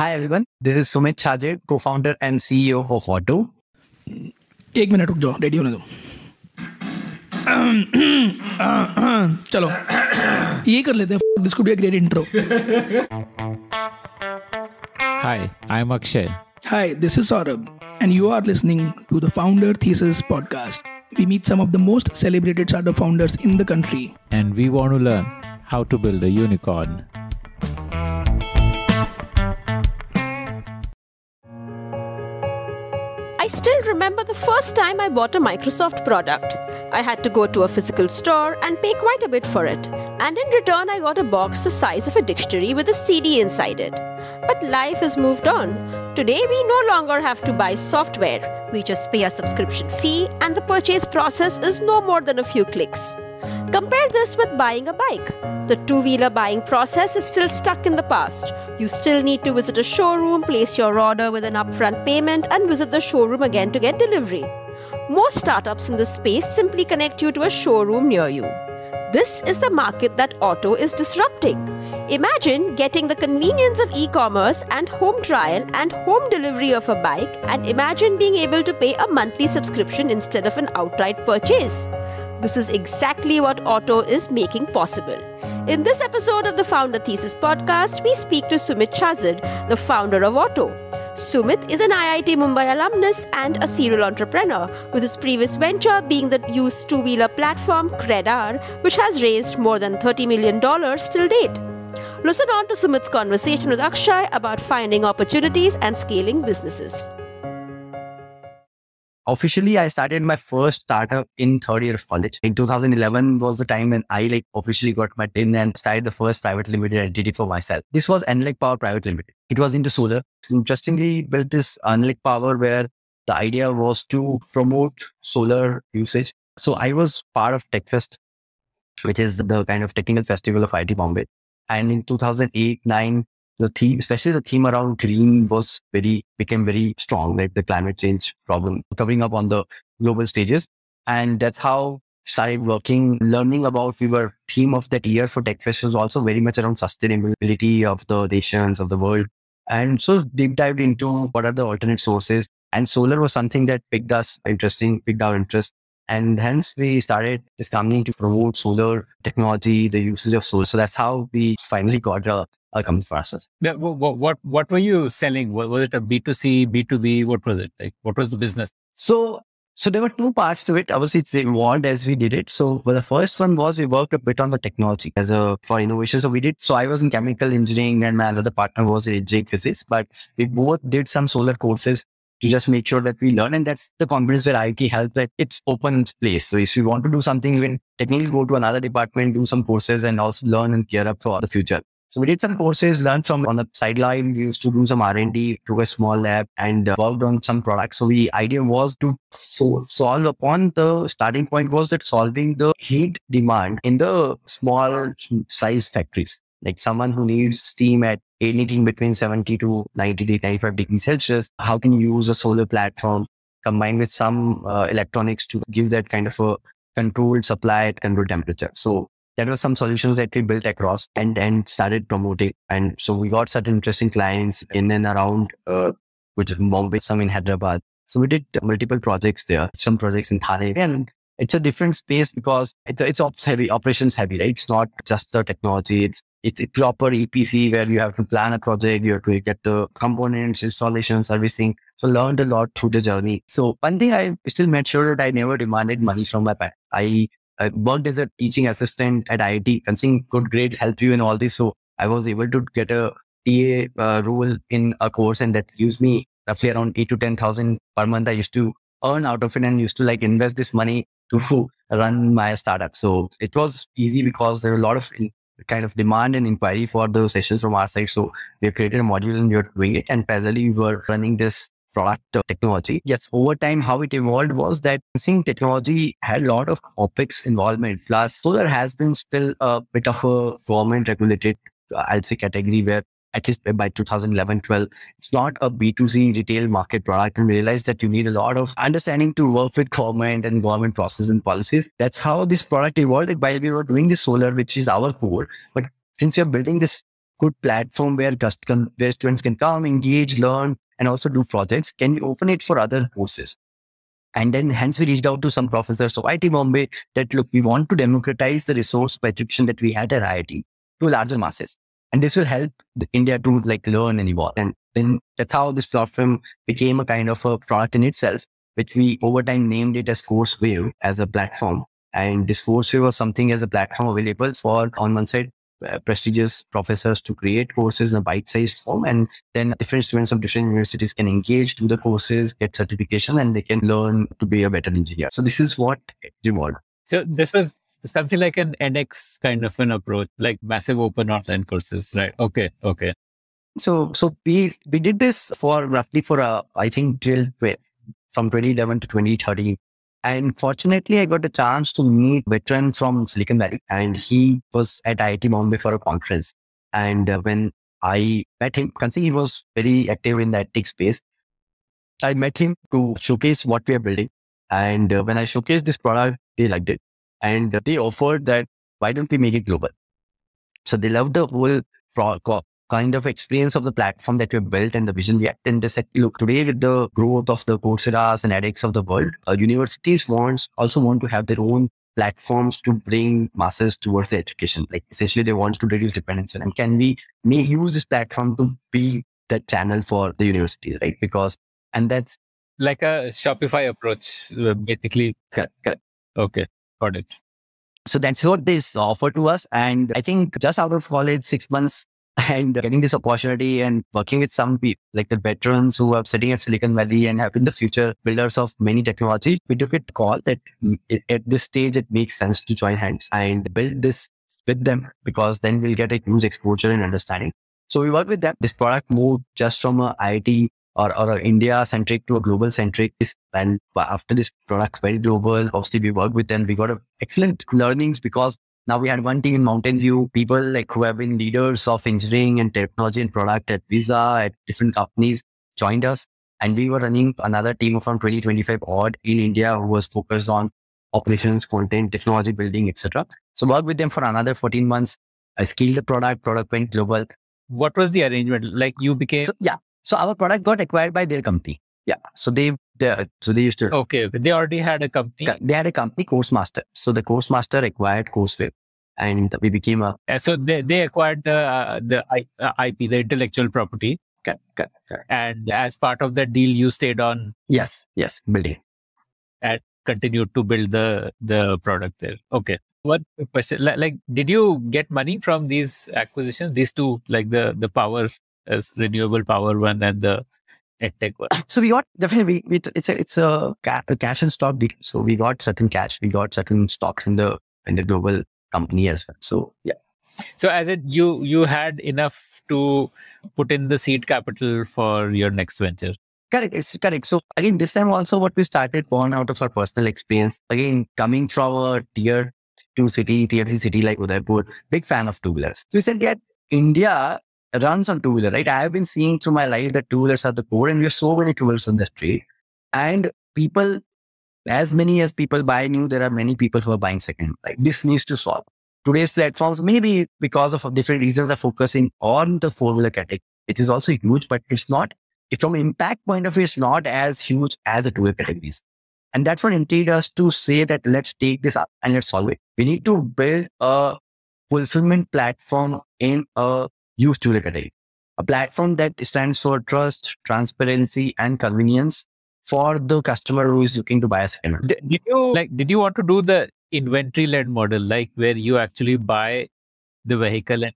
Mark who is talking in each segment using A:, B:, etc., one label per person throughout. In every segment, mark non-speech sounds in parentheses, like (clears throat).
A: Hi everyone, this is Sumit Chhazed, co-founder and CEO of OTO.
B: एक minute रुक जाओ ready होने दो चलो ये कर लेते हैं this could be a great intro
C: Hi, I'm Akshay.
B: Hi, this is Saurabh, and you are listening to the Founder Thesis podcast. We meet some of the most celebrated startup founders in the country.
C: And we want to learn how to build a unicorn.
D: Still remember the first time I bought a Microsoft product. I had to go to a physical store and pay quite a bit for it. And in return, I got a box the size of a dictionary with a CD inside it. But life has moved on. Today, we no longer have to buy software. We just pay a subscription fee, and the purchase process is no more than a few clicks. Compare this with buying a bike. The two wheeler buying process is still stuck in the past. You still need to visit a showroom, place your order with an upfront payment, and visit the showroom again to get delivery. Most startups in this space simply connect you to a showroom near you. This is the market that OTO is disrupting. Imagine getting the convenience of e commerce and home trial and home delivery of a bike, and imagine being able to pay a monthly subscription instead of an outright purchase. This is exactly what OTO is making possible. In this episode of the Founder Thesis podcast, we speak to Sumit Chhazed, the founder of OTO. Sumit is an IIT Mumbai alumnus and a serial entrepreneur, with his previous venture being the used two wheeler platform CredR, which has raised more than $30 million till date. Listen on to Sumit's conversation with Akshay about finding opportunities and scaling businesses.
A: Officially, I started my first startup in third year of college. In 2011 was the time when I like officially got my tin and started the first private limited entity for myself. This was Enlec Power Private Limited. It was into solar. Interestingly, built this Enlec Power where the idea was to promote solar usage. So I was part of TechFest, which is the kind of technical festival of IIT Bombay. And in 2008, 9, the theme, especially the theme around green was very, became very strong, like the climate change problem covering up on the global stages. And that's how started working, learning about, we were theme of that year for TechFest was also very much around sustainability of the nations of the world. And so deep dived into what are the alternate sources. And solar was something that picked us interesting, picked our interest. And hence we started this company to promote solar technology, the usage of solar. So that's how we finally got a, a come for ourselves.
E: Yeah, what, what what were you selling? Was was it a B two C, B two B? What was it like? What was the business?
A: So, so there were two parts to it. Obviously, it's evolved as we did it. So, well, the first one was we worked a bit on the technology as a for innovation. So we did. So I was in chemical engineering, and my other partner was in engineering physics. But we both did some solar courses to just make sure that we learn, and that's the confidence where IIT helps that it's open place. So if you want to do something, you can technically go to another department, do some courses, and also learn and gear up for the future. So we did some courses, learned from on the sideline. We used to do some R and D to a small lab and uh, worked on some products. So the idea was to so, solve upon the starting point was that solving the heat demand in the small size factories. Like someone who needs steam at anything between 70 to 90 to 95 degrees Celsius, how can you use a solar platform combined with some uh, electronics to give that kind of a controlled supply at controlled temperature? So there were some solutions that we built across and and started promoting. And so we got certain interesting clients in and around, uh, which is Mumbai, some in Hyderabad. So we did multiple projects there, some projects in Thane, and it's a different space because it's, it's ops heavy, operations heavy, right? It's not just the technology. It's it's a proper EPC where you have to plan a project, you have to get the components, installation, servicing. So learned a lot through the journey. So one thing I still made sure that I never demanded money from my parents. I I worked as a teaching assistant at IIT. Considering good grades help you in all this. So I was able to get a TA uh, role in a course and that gives me roughly around eight to 10,000 per month. I used to earn out of it and used to like invest this money to (laughs) run my startup. So it was easy because there were a lot of in, kind of demand and inquiry for those sessions from our side. So we created a module and we were doing it. And parallelly, we were running this product technology. Yes, over time, how it evolved was that sensing technology had a lot of OPEX involvement. Plus, solar has been still a bit of a government regulated, uh, I'd say, category where at least by 2011 12 it's not a b2c retail market product and realize that you need a lot of understanding to work with government and government processes and policies that's how this product evolved while we were doing the solar which is our core but since you're building this good platform where where students can come, engage, learn, and also do projects. Can we open it for other courses? And then hence we reached out to some professors of IIT Bombay that look, we want to democratize the resource of education that we had at IIT to larger masses. And this will help India to like learn and evolve. And then that's how this platform became a kind of a product in itself, which we over time named it as CourseWave as a platform. And this CourseWave was something as a platform available for on one side prestigious professors to create courses in a bite-sized form and then different students of different universities can engage to the courses get certification and they can learn to be a better engineer so this is what evolved
E: So this was something like an edX kind of an approach, like massive open online courses, right? Okay, okay.
A: so so we we did this for roughly for uh, i think till from 2011 to 2013 and fortunately, I got a chance to meet veteran from Silicon Valley, and he was at IIT Bombay for a conference. And uh, when I met him, see he was very active in that tech space. I met him to showcase what we are building. And uh, when I showcased this product, they liked it. And they offered that, why don't we make it global? So they loved the whole pro- kind of experience of the platform that we have built and the vision we had. And they said, look, today with the growth of the Coursera's and edX of the world, uh, universities wants also want to have their own platforms to bring masses towards the education. Like essentially they want to reduce dependency. And can we may use this platform to be that channel for the universities, right? Because, and that's
E: Like a Shopify approach, uh, basically.
A: correct, correct.
E: Okay, got it.
A: So that's what this offer to us. And I think just out of college, six months and getting this opportunity and working with some people like the veterans who are sitting at Silicon Valley and have been the future builders of many technology, we took it call that mm, it, at this stage, it makes sense to join hands and build this with them because then we'll get a huge exposure and understanding. So we work with them. This product moved just from a IIT or, or India centric to a global centric. And after this product very global, obviously we work with them. We got excellent learnings because now we had one team in Mountain View, people like who have been leaders of engineering and technology and product at Visa, at different companies joined us. And we were running another team of around 20, 25 odd in India who was focused on operations, content, technology building, etc. So worked with them for another 14 months. I scaled the product, product went global.
E: What was the arrangement? Like you became,
A: So yeah. So our product got acquired by their company. Yeah. So they, they so they used to
E: okay, they already had a company.
A: they had a company course master. So the course master acquired CourseWave and we became a
E: Uh, So they, they acquired the, uh, the uh, IP, the intellectual property.
A: correct, correct, correct.
E: And as part of that deal, you stayed on
A: yes, yes, building.
E: and continued to build the, the product there. Okay. What question? Like, did you get money from these acquisitions? These two, like the, the power, as renewable power one and the edtech one.
A: So we got definitely we, it's a it's a, ca- a cash and stock deal. So we got certain cash, we got certain stocks in the in the global company as well. So yeah,
E: So as it you you had enough to put in the seed capital for your next venture.
A: correct. It's correct. So again, this time also what we started born out of our personal experience. Again, coming from a tier two city, tier three city like Udaipur, big fan of two wheelers. So we said, yeah, India runs on two wheeler, right? I have been seeing through my life that two wheelers are the core, and we have so many two wheelers on the street, and people. As many as people buy new, there are many people who are buying second. Like this needs to solve. Today's platforms, maybe because of different reasons, are focusing on the four wheeler category, which is also huge, but it's not from impact point of view, it's not as huge as the two-way categories. And that's what intrigued us to say that let's take this up and let's solve it. We need to build a fulfillment platform in a used two category. A platform that stands for trust, transparency, and convenience for the customer who is looking to buy a second hand.
E: Did, did you like? Did you want to do the inventory led model, like where you actually buy the vehicle and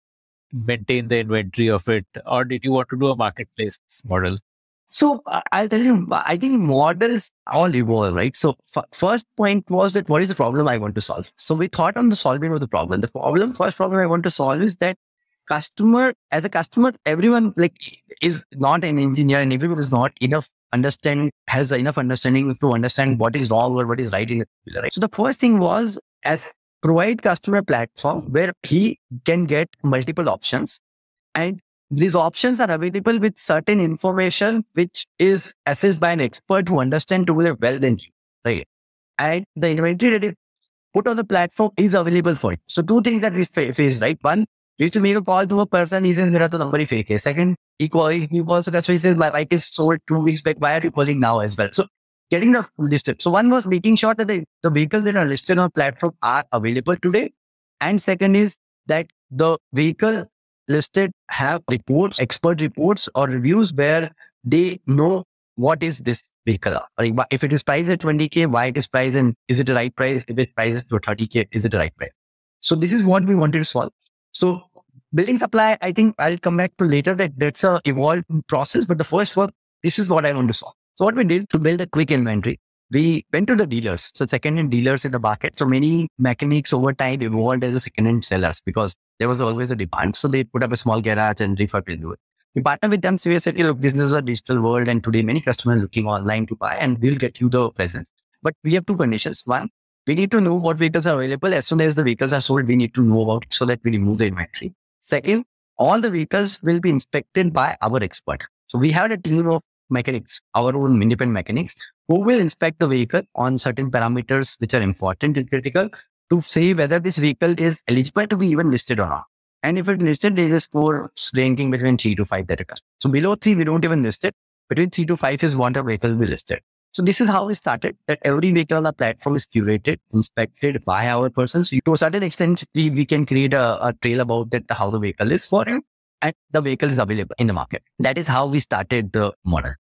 E: maintain the inventory of it, or did you want to do a marketplace model?
A: So I- I'll tell you, I think models all evolve, right? So f- first point was that what is the problem I want to solve? So we thought on the solving of the problem. The problem, first problem I want to solve is that customer, as a customer, everyone like is not an engineer and everyone is not enough understanding, has enough understanding to understand what is wrong or what is right in the right. So the first thing was as provide customer platform where he can get multiple options and these options are available with certain information which is assessed by an expert who understands two-wheeler well than you, right? And the inventory that is put on the platform is available for it. So two things that we face, right? One, We used to make a call to a person, he says, Mera to number fake hai. Second, he, call, he also that's why he says, my bike is sold two weeks back. Why are you calling now as well? So getting the listed. So one was making sure that the, the vehicles that are listed on platform are available today. And second is that the vehicle listed have reports, expert reports or reviews where they know what is this vehicle. Like if it is priced at 20K, why it is priced and is it the right price? If it prices to 30K, is it the right price? So this is what we wanted to solve. So building supply, I think I'll come back to later that that's a evolved process. But the first one, this is what I want to solve. So what we did to build a quick inventory, we went to the dealers. So second-hand dealers in the market. So many mechanics over time evolved as a second-hand sellers because there was always a demand. So they put up a small garage and refurb it. We partner with them. So we said, look, this is a digital world. And today many customers looking online to buy and we'll get you the presence. But we have two conditions. One, we need to know what vehicles are available. As soon as the vehicles are sold, we need to know about it so that we remove the inventory. Second, all the vehicles will be inspected by our expert. So we have a team of mechanics, our own independent mechanics, who will inspect the vehicle on certain parameters which are important and critical to say whether this vehicle is eligible to be even listed or not. And if it's listed, there is a score ranking between three to five that it So below three, we don't even list it. Between three to five is what a vehicle will be listed. So this is how we started that every vehicle on the platform is curated, inspected by our person. So to a certain extent, we, we can create a, a trail about that, how the vehicle is for him and the vehicle is available in the market. That is how we started the model.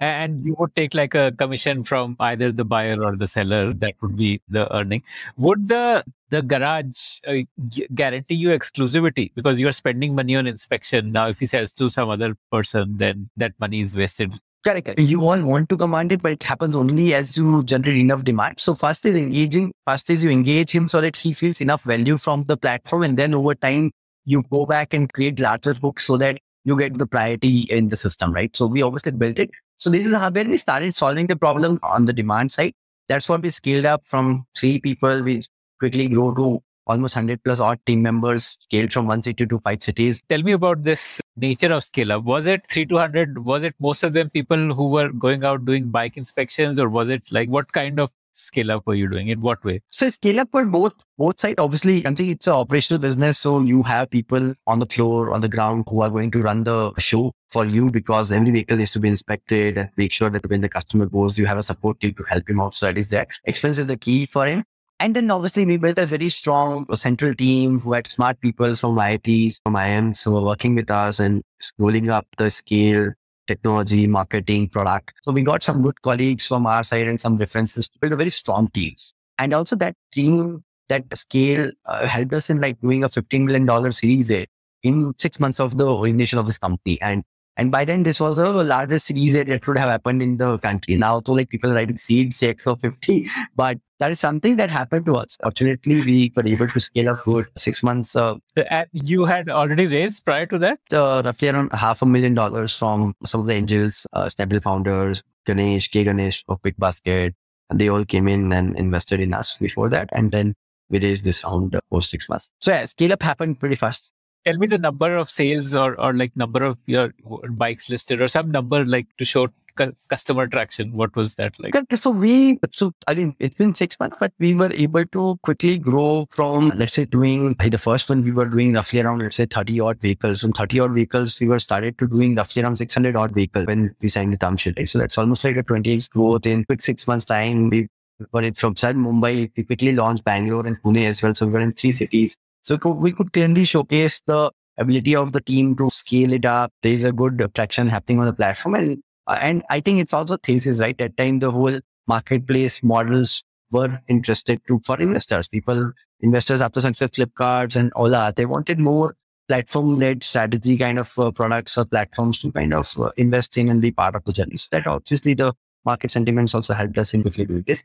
E: And you would take like a commission from either the buyer or the seller. That would be the earning. Would the the garage uh, guarantee you exclusivity because you are spending money on inspection? Now, if he sells to some other person, then that money is wasted.
A: Correct. You all want to command it, but it happens only as you generate enough demand. So first is engaging. First is you engage him so that he feels enough value from the platform, and then over time you go back and create larger books so that you get the priority in the system, right? So we obviously built it. So this is how when we started solving the problem on the demand side. That's what we scaled up from three people. We quickly grew to almost 100 plus odd team members, scaled from one city to five cities.
E: Tell me about this nature of scale up. Was it three to 100? Was it most of them people who were going out doing bike inspections or was it like what kind of scale up were you doing? In what way?
A: So scale up for both both sides. Obviously, I think it's an operational business. So you have people on the floor, on the ground who are going to run the show for you because every vehicle needs to be inspected and make sure that when the customer goes, you have a support team to help him out. So that is there. Expense is the key for him. And then obviously we built a very strong central team who had smart people from IITs, from IIMs who were working with us and scaling up the scale technology, marketing, product. So we got some good colleagues from our side and some references to build a very strong team. And also that team, that scale uh, helped us in like doing a $15 million series A in six months of the origination of this company. And and by then, this was the largest series that would have happened in the country. Now, so like people writing seed six or 50, but that is something that happened to us. Fortunately, we were able to scale up good six months. Uh,
E: you had already raised prior to that?
A: Uh, roughly around half a million dollars from some of the angels, uh, stable founders, Ganesh, K Ganesh of Big Basket. And they all came in and invested in us before that. And then we raised this round post six months. So yeah, scale up happened pretty fast
E: tell me the number of sales or, or like number of your bikes listed or some number like to show cu- customer traction what was that like
A: so we so i mean it's been six months but we were able to quickly grow from let's say doing like the first one we were doing roughly around let's say 30 odd vehicles from 30 odd vehicles we were started to doing roughly around 600 odd vehicles when we signed the term sheet right? so that's almost like a 20x growth in quick six months time we it from South Mumbai. We quickly launched Bangalore and Pune as well. So we were in three cities. So we could clearly showcase the ability of the team to scale it up. There's a good traction happening on the platform. And, and I think it's also thesis, right? At time, the whole marketplace models were interested to for investors. People, investors after success Flipkarts and Ola, they wanted more platform led strategy kind of uh, products or platforms to kind of uh, invest in and be part of the journey. So that obviously the market sentiments also helped us in quickly doing this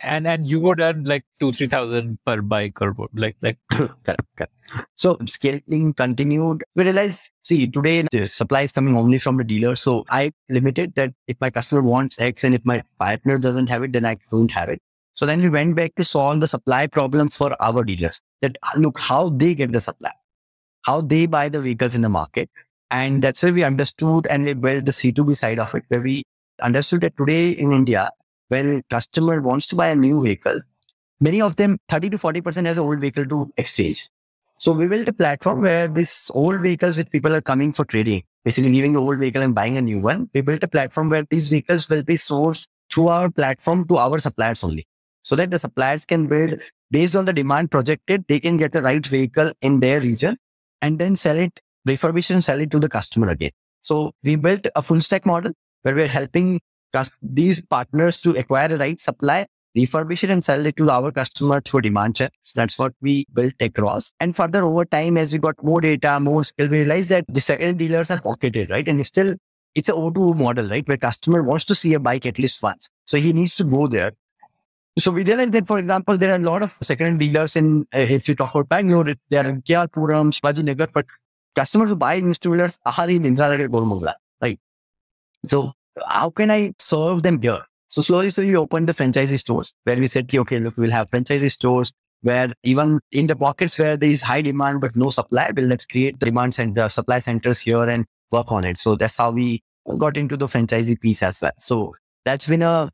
E: and and you would earn like two three thousand per bike or like like (coughs)
A: correct, correct. so scaling continued. We realized see today the supply is coming only from the dealer. So i limited that if my customer wants x and if my partner doesn't have it then i don't have it. So then we went back to solve the supply problems for our dealers. That ah, look how they get the supply. How they buy the vehicles in the market. And that's where we understood and we built the c2b side of it where we understood that today in india when customer wants to buy a new vehicle, many of them 30 to 40% has an old vehicle to exchange. So we built a platform where these old vehicles which people are coming for trading, basically leaving the old vehicle and buying a new one. We built a platform where these vehicles will be sourced through our platform to our suppliers only. So that the suppliers can build based on the demand projected, they can get the right vehicle in their region and then sell it, refurbish and sell it to the customer again. So we built a full stack model where we're helping these partners to acquire the right supply, refurbish it and sell it to our customer through demand check. So that's what we built across. And further over time, as we got more data, more skill, we realized that the second dealers are pocketed, right? And still, it's a O2O model, right? Where customer wants to see a bike at least once. So he needs to go there. So we realized that, for example, there are a lot of second dealers in, uh, if you talk about Bangalore, there are in KR Puram, Shivaji Nagar, but customers who buy these two wheelers are in Indiranagar, Koramangala, right? So how can I serve them here? So slowly, slowly we opened the franchisee stores where we said, okay, look, we'll have franchisee stores where even in the pockets where there is high demand but no supply, well, let's create the demand center, supply centers here and work on it. So that's how we got into the franchisee piece as well. So that's been a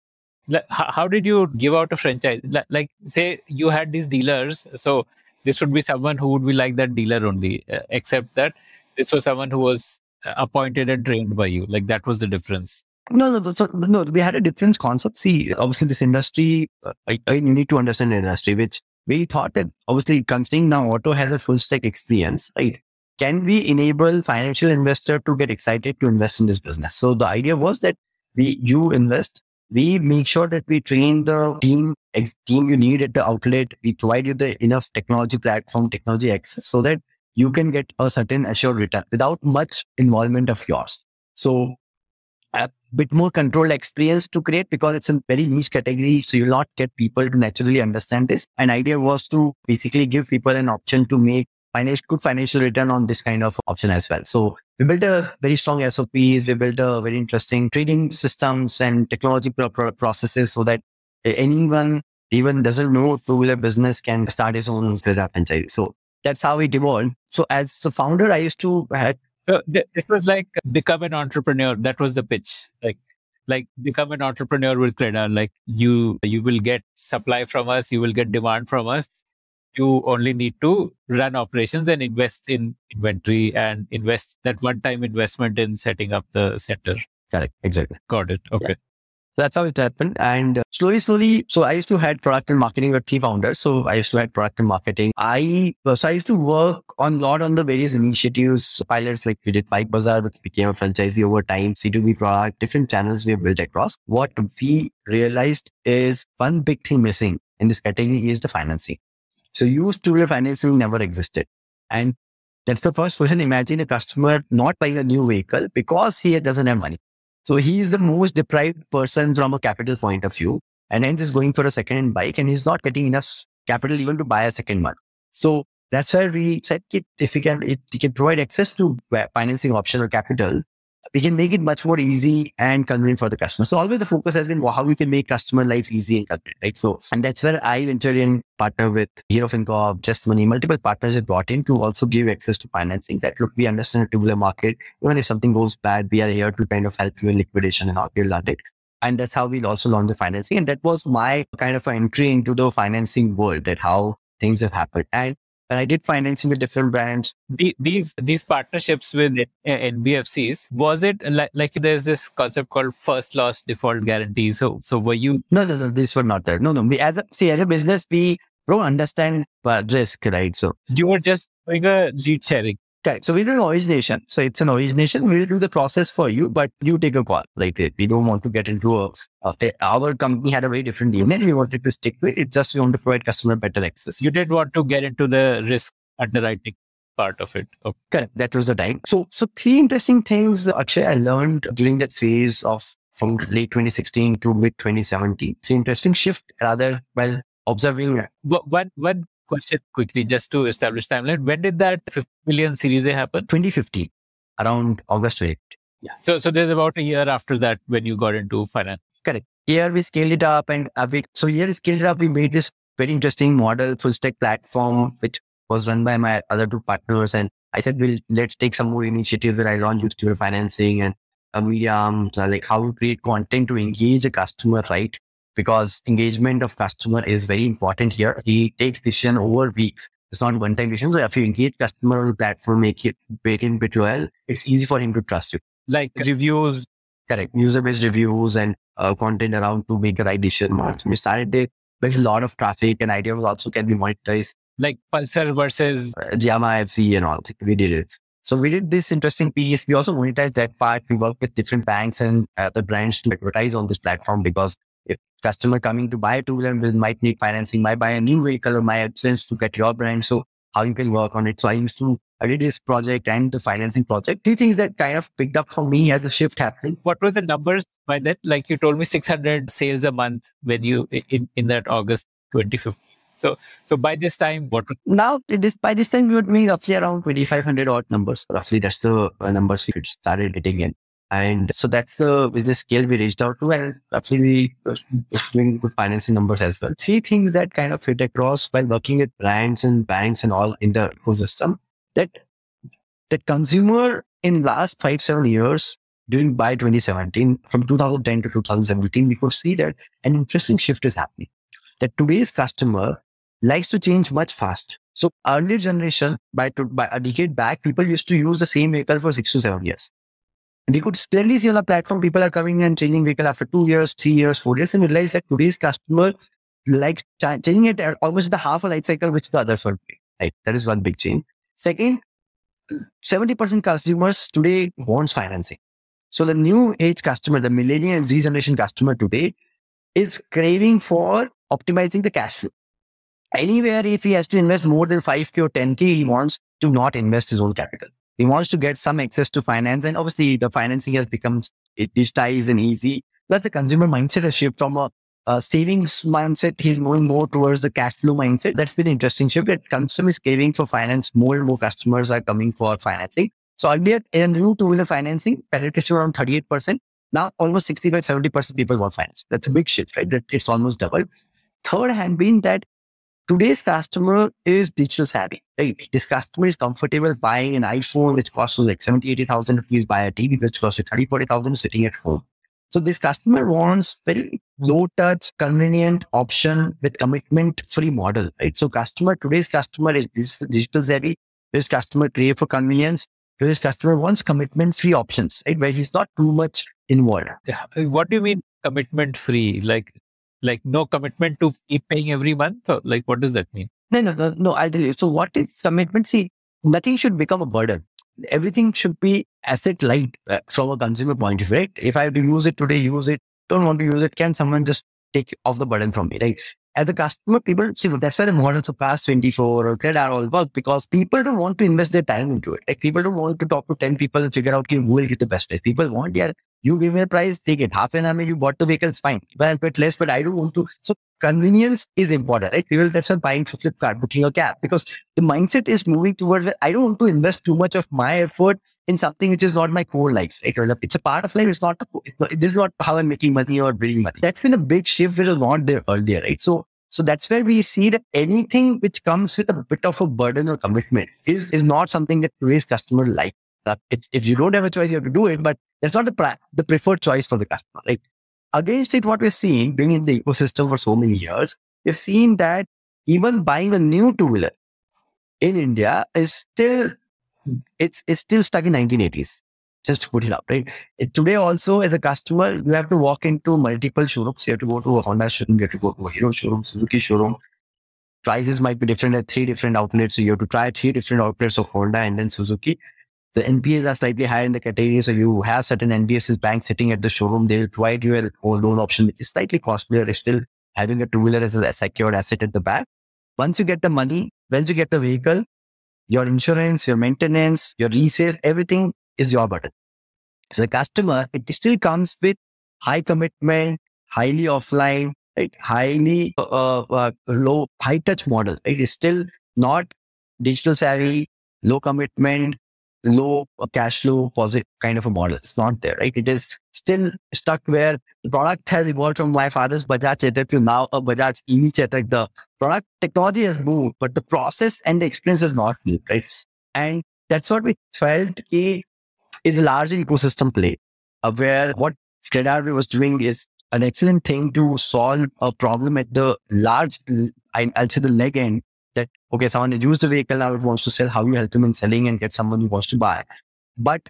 E: how, did you give out a franchise? Like, like, say you had these dealers, so this would be someone who would be like that dealer only, uh, except that this was someone who was uh, appointed and trained by you. Like that was the difference.
A: No, no, no. So, no, we had a different concept. See, obviously, this industry, uh, I, I you need to understand the industry, which we thought that obviously, considering now auto has a full stack experience, right? Can we enable financial investor to get excited to invest in this business? So the idea was that we, you invest, we make sure that we train the team, ex- team you need at the outlet. We provide you the enough technology platform, technology access so that you can get a certain assured return without much involvement of yours. So bit more controlled experience to create because it's a very niche category. So you'll not get people to naturally understand this. An idea was to basically give people an option to make financial, good financial return on this kind of option as well. So we built a very strong SOPs. We built a very interesting trading systems and technology pro- pro- processes so that anyone even doesn't know two-wheeler business can start his own CredR franchise. So that's how it evolved. So as the founder, I used to had
E: So th- this was like become an entrepreneur. That was the pitch. Like, like become an entrepreneur with CredR. Like you, you will get supply from us. You will get demand from us. You only need to run operations and invest in inventory and invest that one-time investment in setting up the center.
A: correct. Exactly.
E: Got it. Okay.
A: That's how it happened. And uh, slowly, slowly, so I used to head product and marketing with three founders. So I used to head product and marketing. I, so I used to work on a lot on the various initiatives, pilots like we did Bike Bazaar, which became a franchisee over time, C2B product, different channels we have built across. What we realized is one big thing missing in this category is the financing. So used two-wheeler financing never existed. And that's the first question. Imagine a customer not buying a new vehicle because he doesn't have money. So he is the most deprived person from a capital point of view, and hence is going for a second-hand bike, and he's not getting enough capital even to buy a second one. So that's why we said if we can, it, we can provide access to financing option or capital, we can make it much more easy and convenient for the customer. So always the focus has been how we can make customer lives easy and convenient, right? So, and that's where I ventured in partner with Hero FinCorp, Just Money, multiple partners that brought in to also give access to financing that look, we understand the two-wheeler market. Even if something goes bad, we are here to kind of help you in liquidation and all your it. And that's how we also launched the financing. And that was my kind of entry into the financing world that how things have happened. And I did financing with different brands,
E: The, these these partnerships with NBFCs was it like, like there's this concept called first loss default guarantee. So so were you
A: No, no, no, these were not there. No, no. We as a see as a business, we don't understand uh, risk, right? So
E: you were just doing a lead sharing?
A: Okay, so we do an origination. So it's an origination. We'll do the process for you, but you take a call. Like uh, we don't want to get into a, a our company had a very different DNA. We wanted to stick with it. Just we want to provide customer better access.
E: You did want to get into the risk underwriting part of it. Okay.
A: Correct. That was the time. So, so three interesting things, actually I learned during that phase of from late 2016 to mid 2017. Three interesting shift rather while observing
E: Wha- One one question quickly just to establish timeline. When did that 50 million Series A happen?
A: 2015 around August 20.
E: Yeah. So so there's about a year after that when you got into finance.
A: Correct. Here we scaled it up and uh, we, so here we scaled it up. We made this very interesting model, full stack platform, which was run by my other two partners. And I said, well, let's take some more initiatives that I launched youth financing and uh, medium, so like how to create content to engage a customer, right? Because engagement of customer is very important here. He takes decision over weeks. It's not one time decision. So if you engage customer on the platform, make it him bit it's easy for him to trust you.
E: Like reviews.
A: Correct. User based reviews and uh, content around to make a right decision. We started it, there's a lot of traffic and ideas also can be monetized.
E: Like Pulsar versus
A: Uh, Yamaha FZ and all. We did it. So we did this interesting piece. We also monetized that part. We work with different banks and other brands to advertise on this platform because if customer coming to buy a two wheeler will might need financing, might buy a new vehicle or my absence to get your brand. So how you can work on it. So I used to I did this project and the financing project. Three things that kind of picked up for me as a shift happening.
E: what were the numbers by then? Like you told me 600 sales a month when you in, in that August 2015. So so by this time, what
A: Now it is by this time we were doing roughly around 2500 odd numbers. Roughly that's the uh, numbers we started hitting in. And so that's the business scale we reached out to, and roughly we uh, was doing good financing numbers as well. Three things that kind of fit across while working with brands and banks and all in the ecosystem that that consumer in last five seven years during by 2017 from 2010 to 2017 we could see that an interesting shift is happening. That today's customer likes to change much fast. So earlier generation, by, to, by a decade back, people used to use the same vehicle for six to seven years. And could clearly see on the platform, people are coming and changing vehicle after two years, three years, four years, and realize that today's customer likes ch- changing it at almost the half a life cycle, which the others were doing. Right? That is one big change. Second, 70% customers today wants financing. So the new age customer, the millennial and Z generation customer today is craving for optimizing the cash flow anywhere if he has to invest more than 5k or 10k he wants to not invest his own capital he wants to get some access to finance and obviously the financing has become digitized and easy. Plus the consumer mindset has shifted from a, a savings mindset he's moving more towards the cash flow mindset. That's been interesting shift that consumer is craving for finance more and more customers are coming for financing. So earlier in new two-wheeler financing penetration around 38% now almost 65 70% people want finance. That's a big shift right? That it's almost double. Third had been that today's customer is digital savvy, right? This customer is comfortable buying an iPhone, which costs like 70, 80,000 rupees, buy a TV, which costs you 30, 40,000 sitting at home. So this customer wants very low touch, convenient option with commitment free model, right? So customer, today's customer is digital savvy. Today's customer crave for convenience. Today's customer wants commitment free options, right? Where he's not too much involved.
E: what do you mean commitment free? Like like no commitment to keep paying every month? Or like what does that mean?
A: No, no, no, no. I'll tell you. So what is commitment? See, nothing should become a burden. Everything should be asset light uh, from a consumer point of view, right? If I have to use it today, use it. Don't want to use it. Can someone just take off the burden from me, right? As a customer, people see that's why the models of Cars24 or CredR are all work because people don't want to invest their time into it. Like people don't want to talk to 10 people and figure out who will get the best price. People want, yeah, you give me a price, take it. Half an hour, you bought the vehicle, it's fine. But I'll pay less, but I don't want to. So convenience is important, right? People that's why buying for Flipkart, booking a cab, because the mindset is moving towards I don't want to invest too much of my effort in something which is not my core likes. Right? It's a part of life. It's not, this is not how I'm making money or bringing money. That's been a big shift which was not there earlier, right? So so that's where we see that anything which comes with a bit of a burden or commitment is, is not something that today's customer like. Uh, that it's, if you don't have a choice, you have to do it, but that's not the, the preferred choice for the customer, right? Against it, what we're seeing, being in the ecosystem for so many years, we've seen that even buying a new two-wheeler in India is still, it's, it's still stuck in 1980s just to put it up, right? Today also as a customer, you have to walk into multiple showrooms. You have to go to a Honda showroom, you have to go to a Hero showroom, Suzuki showroom. Prices might be different at three different outlets. So you have to try three different outlets of Honda and then Suzuki. The NPAs are slightly higher in the category. So you have certain NBFCs banks sitting at the showroom. They will provide you a whole loan option, which is slightly costlier. It's still having a two-wheeler as a secured asset at the back. Once you get the money, once you get the vehicle, your insurance, your maintenance, your resale, everything is your burden. As a customer, it still comes with high commitment, highly offline, right? Highly uh, uh, low, high touch model. It's still not digital savvy, low commitment, low cash flow positive kind of a model. It's not there, right? It is still stuck where the product has evolved from my father's Bajaj Chetak to now a Bajaj EV Chetak. The product technology has moved, but the process and the experience has not moved, right? And that's what we felt is a largely ecosystem play, uh, where what CredR was doing is an excellent thing to solve a problem at the large, I'll say the leg end, that, okay, someone has used the vehicle, now it wants to sell, how you help them in selling and get someone who wants to buy. But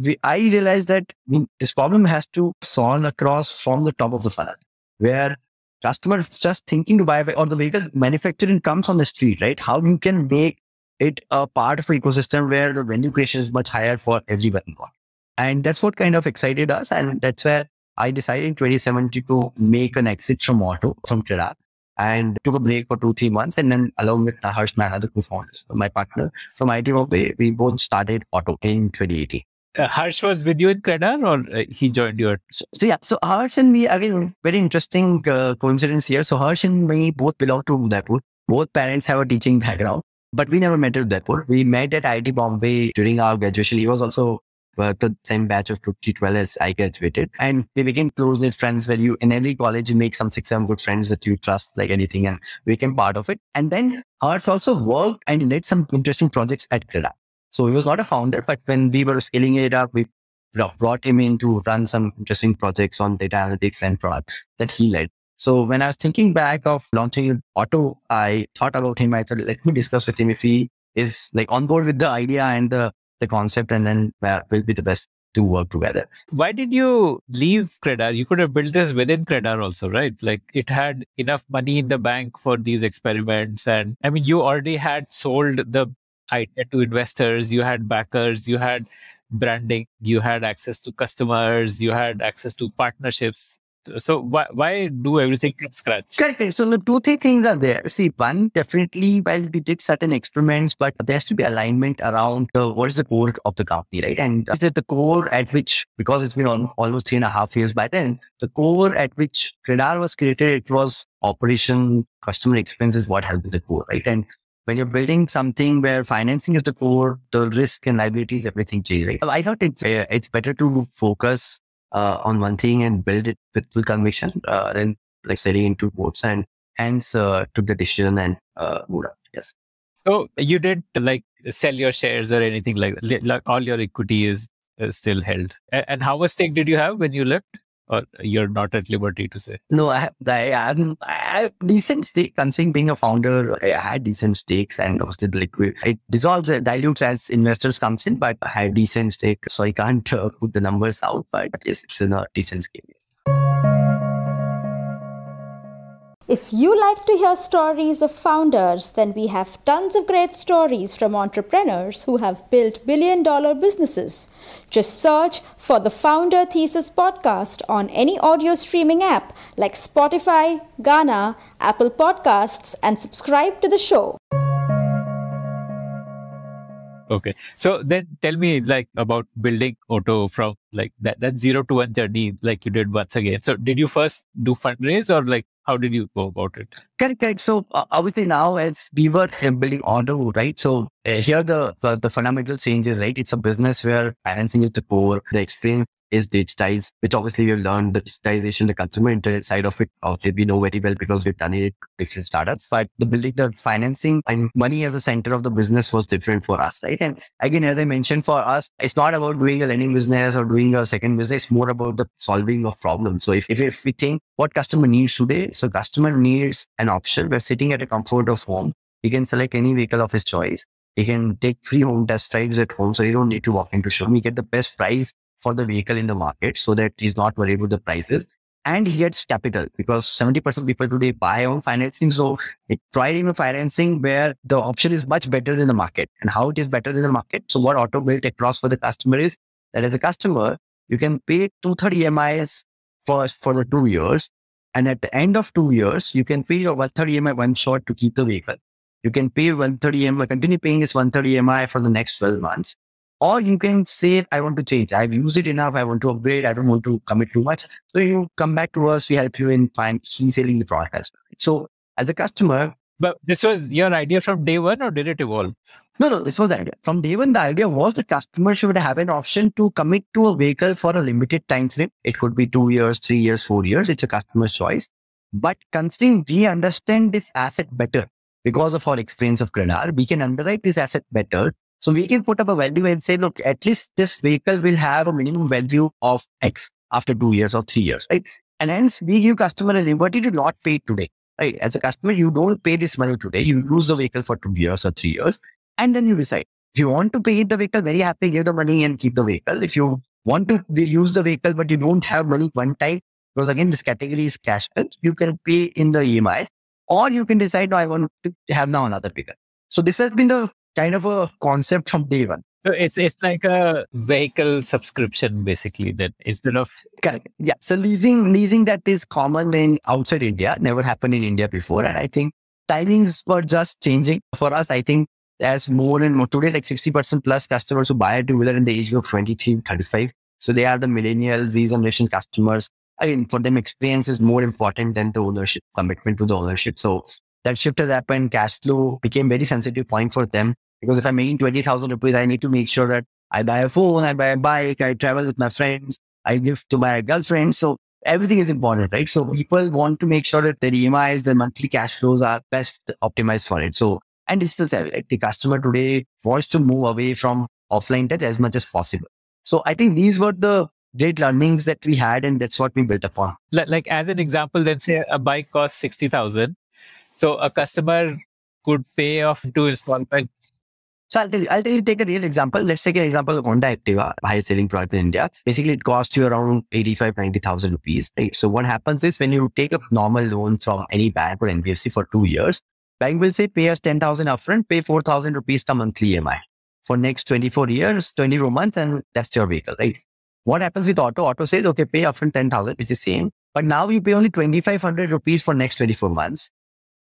A: we, I realized that I mean, this problem has to solve across from the top of the funnel where customer just thinking to buy or the vehicle manufacturing comes on the street, right? How you can make it a part of an ecosystem where the value creation is much higher for everyone involved. And that's what kind of excited us. And that's where I decided in 2017 to make an exit from auto, from CredR and took a break for two, three months. And then along with Harsh, my other co-founders, my partner from IIT Bombay, we both started OTO in 2018.
E: Uh, Harsh was with you in CredR or uh, he joined your?
A: So, so yeah, so Harsh and me, again, very interesting uh, coincidence here. So Harsh and me both belong to Udaipur. Both parents have a teaching background, but we never met at Udaipur. We met at IIT Bombay during our graduation. He was also uh, the same batch of 2012 as I graduated. And we became close knit friends where you, in every college, you make some six, seven good friends that you trust like anything and we became part of it. And then Harsh also worked and led some interesting projects at CredR. So he was not a founder, but when we were scaling it up, we brought him in to run some interesting projects on data analytics and product that he led. So when I was thinking back of launching OTO, I thought about him. I thought, let me discuss with him if he is like on board with the idea and the, the concept, and then uh, will be the best to work together.
E: Why did you leave CredR? You could have built this within CredR also, right? Like it had enough money in the bank for these experiments. And I mean, you already had sold the idea to investors, you had backers, you had branding, you had access to customers, you had access to partnerships. So why why do everything from scratch?
A: Correct. So the two, three things are there. See, one, definitely, while we did certain experiments, but there has to be alignment around uh, what is the core of the company, right? And is it the core at which, because it's been on, almost three and a half years by then, the core at which CredR was created, it was operation, customer experience is what helped with the core, right? And when you're building something where financing is the core, the risk and liabilities, everything change, right? I thought it's, uh, it's better to focus uh, on one thing and build it with full conviction uh, than like selling into boats and hence uh, took the decision and uh, moved. Yes.
E: So you didn't like sell your shares or anything like that. Like all your equity is, is still held. And how much stake did you have when you left? Or you're not at liberty to say?
A: No, I have, I have, I have decent stake. Considering being a founder, I had decent stakes and the liquid, it dissolves, uh, dilutes as investors comes in, but I had decent stake. So I can't uh, put the numbers out, but yes, it's a decent scale.
F: If you like to hear stories of founders, then we have tons of great stories from entrepreneurs who have built billion dollar businesses. Just search for the Founder Thesis podcast on any audio streaming app like Spotify, Gaana, Apple Podcasts, and subscribe to the show.
E: Okay. So then tell me like about building OTO from like that, that zero to one journey, like you did once again. So did you first do fundraise or like how did you go about it?
A: Correct, correct. So uh, obviously now as we were uh, building OTO, right? So uh, here the, the the fundamental changes, right? It's a business where financing is the core, the experience is digitized, which obviously we've learned the digitization, the consumer internet side of it. Obviously we know very well because we've done it different startups. But the building the financing and money as a center of the business was different for us, right? And again, as I mentioned, for us, it's not about doing a lending business or doing a second business, more about the solving of problems. So if, if, if we think what customer needs today, so customer needs an option. We're sitting at a comfort of home. He can select any vehicle of his choice. He can take free home test rides at home. So you don't need to walk into showroom. He get the best price for the vehicle in the market so that he's not worried about the prices. And he gets capital because 70% of people today buy on financing. So try him a financing where the option is much better than the market. And how it is better than the market. So what OTO built across for the customer is that as a customer, you can pay 230 EMIs first for the two years. And at the end of two years, you can pay your 130 EMI one shot to keep the vehicle. You can pay one third EMI, continue paying this 130 EMI for the next 12 months. Or you can say, I want to change. I've used it enough. I want to upgrade. I don't want to commit too much. So you come back to us. We help you in find reselling the product as well. So as a customer,
E: but this was your idea from day one or did it evolve?
A: No, no, this was the idea. From day one, the idea was the customer should have an option to commit to a vehicle for a limited time frame. It could be two years, three years, four years. It's a customer's choice. But considering we understand this asset better because of our experience of CredR, we can underwrite this asset better. So we can put up a value and say, look, at least this vehicle will have a minimum value of X after two years or three years, right? And hence we give customer a liberty to not pay today. right? As a customer, you don't pay this money today. You use the vehicle for two years or three years, and then you decide if you want to pay the vehicle, very happy, give the money and keep the vehicle. If you want to use the vehicle, but you don't have money one time, because again, this category is cash, you can pay in the EMI, or you can decide, no, I want to have now another vehicle. So this has been the kind of a concept from day one.
E: So it's it's like a vehicle subscription basically that instead of
A: correct. Yeah. So leasing leasing that is common in outside India, never happened in India before. And I think timings were just changing for us. I think as more and more today, like 60% plus customers who buy a two wheeler in the age of 23, 35. So they are the millennials Z generation customers. I mean, for them, experience is more important than the ownership, commitment to the ownership. So that shift has happened. Cash flow became very sensitive point for them. Because if I'm making 20,000 rupees, I need to make sure that I buy a phone, I buy a bike, I travel with my friends, I give to my girlfriend. So everything is important, right? So people want to make sure that their EMIs, their monthly cash flows are best optimized for it. So, and digital savvy? The customer today wants to move away from offline touch as much as possible. So I think these were the great learnings that we had and that's what we built upon.
E: Like as an example, then say a bike costs 60,000. So a customer could pay off two installments
A: so I'll tell you, I'll tell you, take a real example. Let's take an example of Honda Activa, highest selling product in India. Basically, it costs you around 85, 90,000 rupees, right? So what happens is when you take a normal loan from any bank or NBFC for two years, bank will say pay us 10,000 upfront, pay 4,000 rupees a monthly EMI for next 24 years, 24 months, and that's your vehicle, right? What happens with OTO? OTO says, okay, pay upfront 10,000, which is same. But now you pay only 2,500 rupees for next 24 months.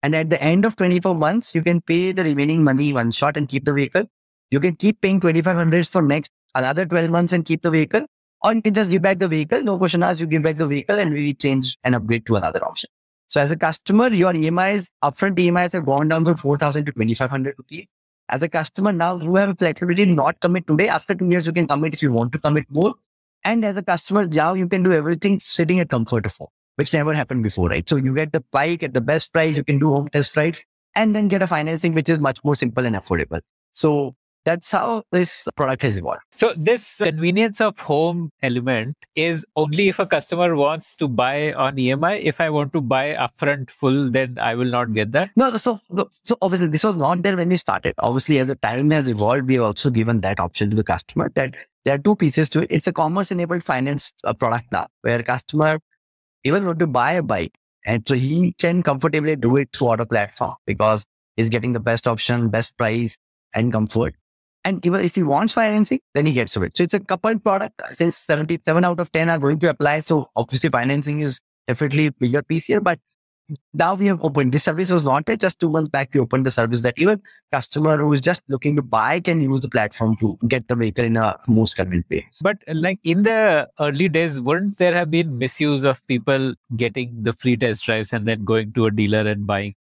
A: And at the end of 24 months, you can pay the remaining money one shot and keep the vehicle. You can keep paying 2500 for next another 12 months and keep the vehicle. Or you can just give back the vehicle. No question asked, you give back the vehicle and we change and upgrade to another option. So as a customer, your EMIs, upfront EMIs have gone down from 4,000 to 2,500 rupees. As a customer, now you have flexibility not commit today. After two years, you can commit if you want to commit more. And as a customer, now you can do everything sitting at comfort of home which never happened before, right? So you get the bike at the best price, you can do home test rides and then get a financing which is much more simple and affordable. So that's how this product has evolved.
E: So this convenience of home element is only if a customer wants to buy on EMI. If I want to buy upfront full, then I will not get that.
A: No, so so obviously this was not there when we started. Obviously, as the time has evolved, we have also given that option to the customer that there are two pieces to it. It's a commerce enabled finance uh, product now where customer even want to buy a bike. And so he can comfortably do it through OTO platform because he's getting the best option, best price and comfort. And even if he wants financing, then he gets it. So it's a coupled product since 77 out of 10 are going to apply. So obviously financing is definitely bigger piece here, but now we have opened this service was launched just two months back we opened the service that even customer who is just looking to buy can use the platform to get the vehicle in a most convenient way
E: but like in the early days wouldn't there have been misuse of people getting the free test drives and then going to a dealer and buying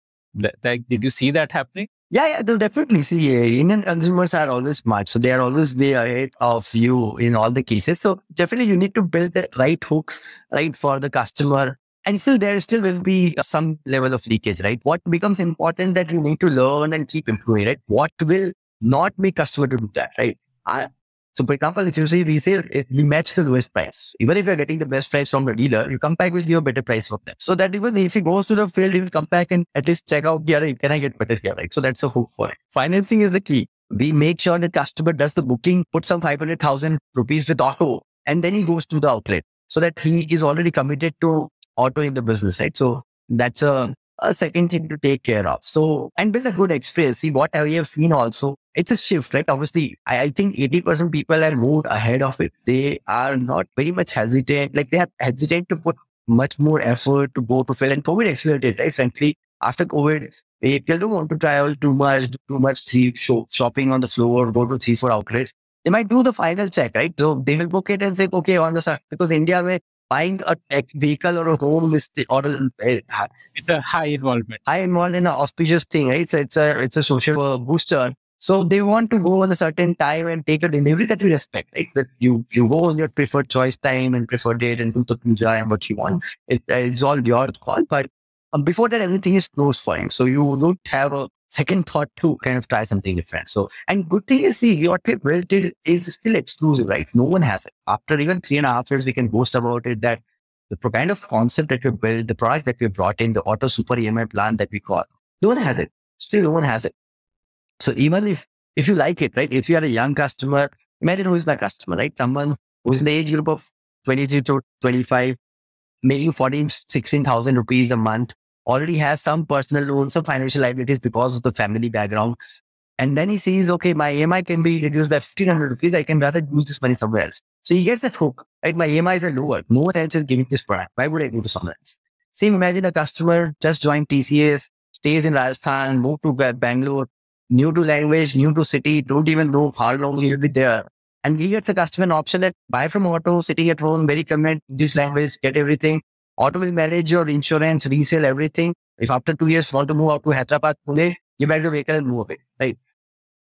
E: like did you see that happening
A: yeah, yeah, they'll definitely see. Uh, Indian consumers are always smart, so they are always way ahead of you in all the cases. So definitely, you need to build the right hooks, right, for the customer and still, there still will be some level of leakage, right? What becomes important that you need to learn and keep improving, right? What will not make customer to do that, right? I, so, for example, if you say resale, we match the lowest price. Even if you're getting the best price from the dealer, you come back with your better price from them. So that even if he goes to the field, he will come back and at least check out, yeah, can I get better here, right? So that's a hook for it. Financing is the key. We make sure the customer does the booking, put some 500,000 rupees with OTO, and then he goes to the outlet so that he is already committed to OTO in the business, right? So that's a, a second thing to take care of. So, and build a good experience. See, what we have seen also, it's a shift, right? Obviously, I, I think 80% people are moved ahead of it. They are not very much hesitant. Like they are hesitant to put much more effort to go to fill and COVID accelerated, right? Frankly, after COVID, people don't want to travel too much, too much three show, shopping on the floor, go to three, four outlets. They might do the final check, right? So they will book it and say, okay, on the side, because India, where buying a vehicle or a home is or a,
E: it's a high involvement.
A: high involvement in an auspicious thing right? So it's a it's a social uh, booster. So they want to go on a certain time and take a delivery that we respect right? That you you go on your preferred choice time and preferred date and do the puja and what you want. It, it's all your call but um, before that everything is closed for him. So you don't have a second thought to kind of try something different. So, and good thing is, see, your built it is still exclusive, right? No one has it. After even three and a half years, we can boast about it that the kind of concept that we built, the product that we brought in, the OTO super EMI plan that we call, no one has it. Still, no one has it. So even if if you like it, right? If you are a young customer, imagine who is my customer, right? Someone who's in the age group of 23 to 25, making 14, 16,000 rupees a month, already has some personal loans, some financial liabilities because of the family background. And then he sees, okay, my EMI can be reduced by 1500 rupees. I can rather use this money somewhere else. So he gets that hook, right? My EMIs are lower. No one else is giving this product. Why would I go to someone else? Same, imagine a customer just joined TCS, stays in Rajasthan, moved to Bangalore, new to language, new to city, don't even know how long he'll be there. And he gets a customer an option that buy from OTO, sitting at home, very convenient, this language, get everything. OTO will manage your insurance, resale, everything. If after two years you want to move out to Hyderabad, Pune, you buy the vehicle and move away, right?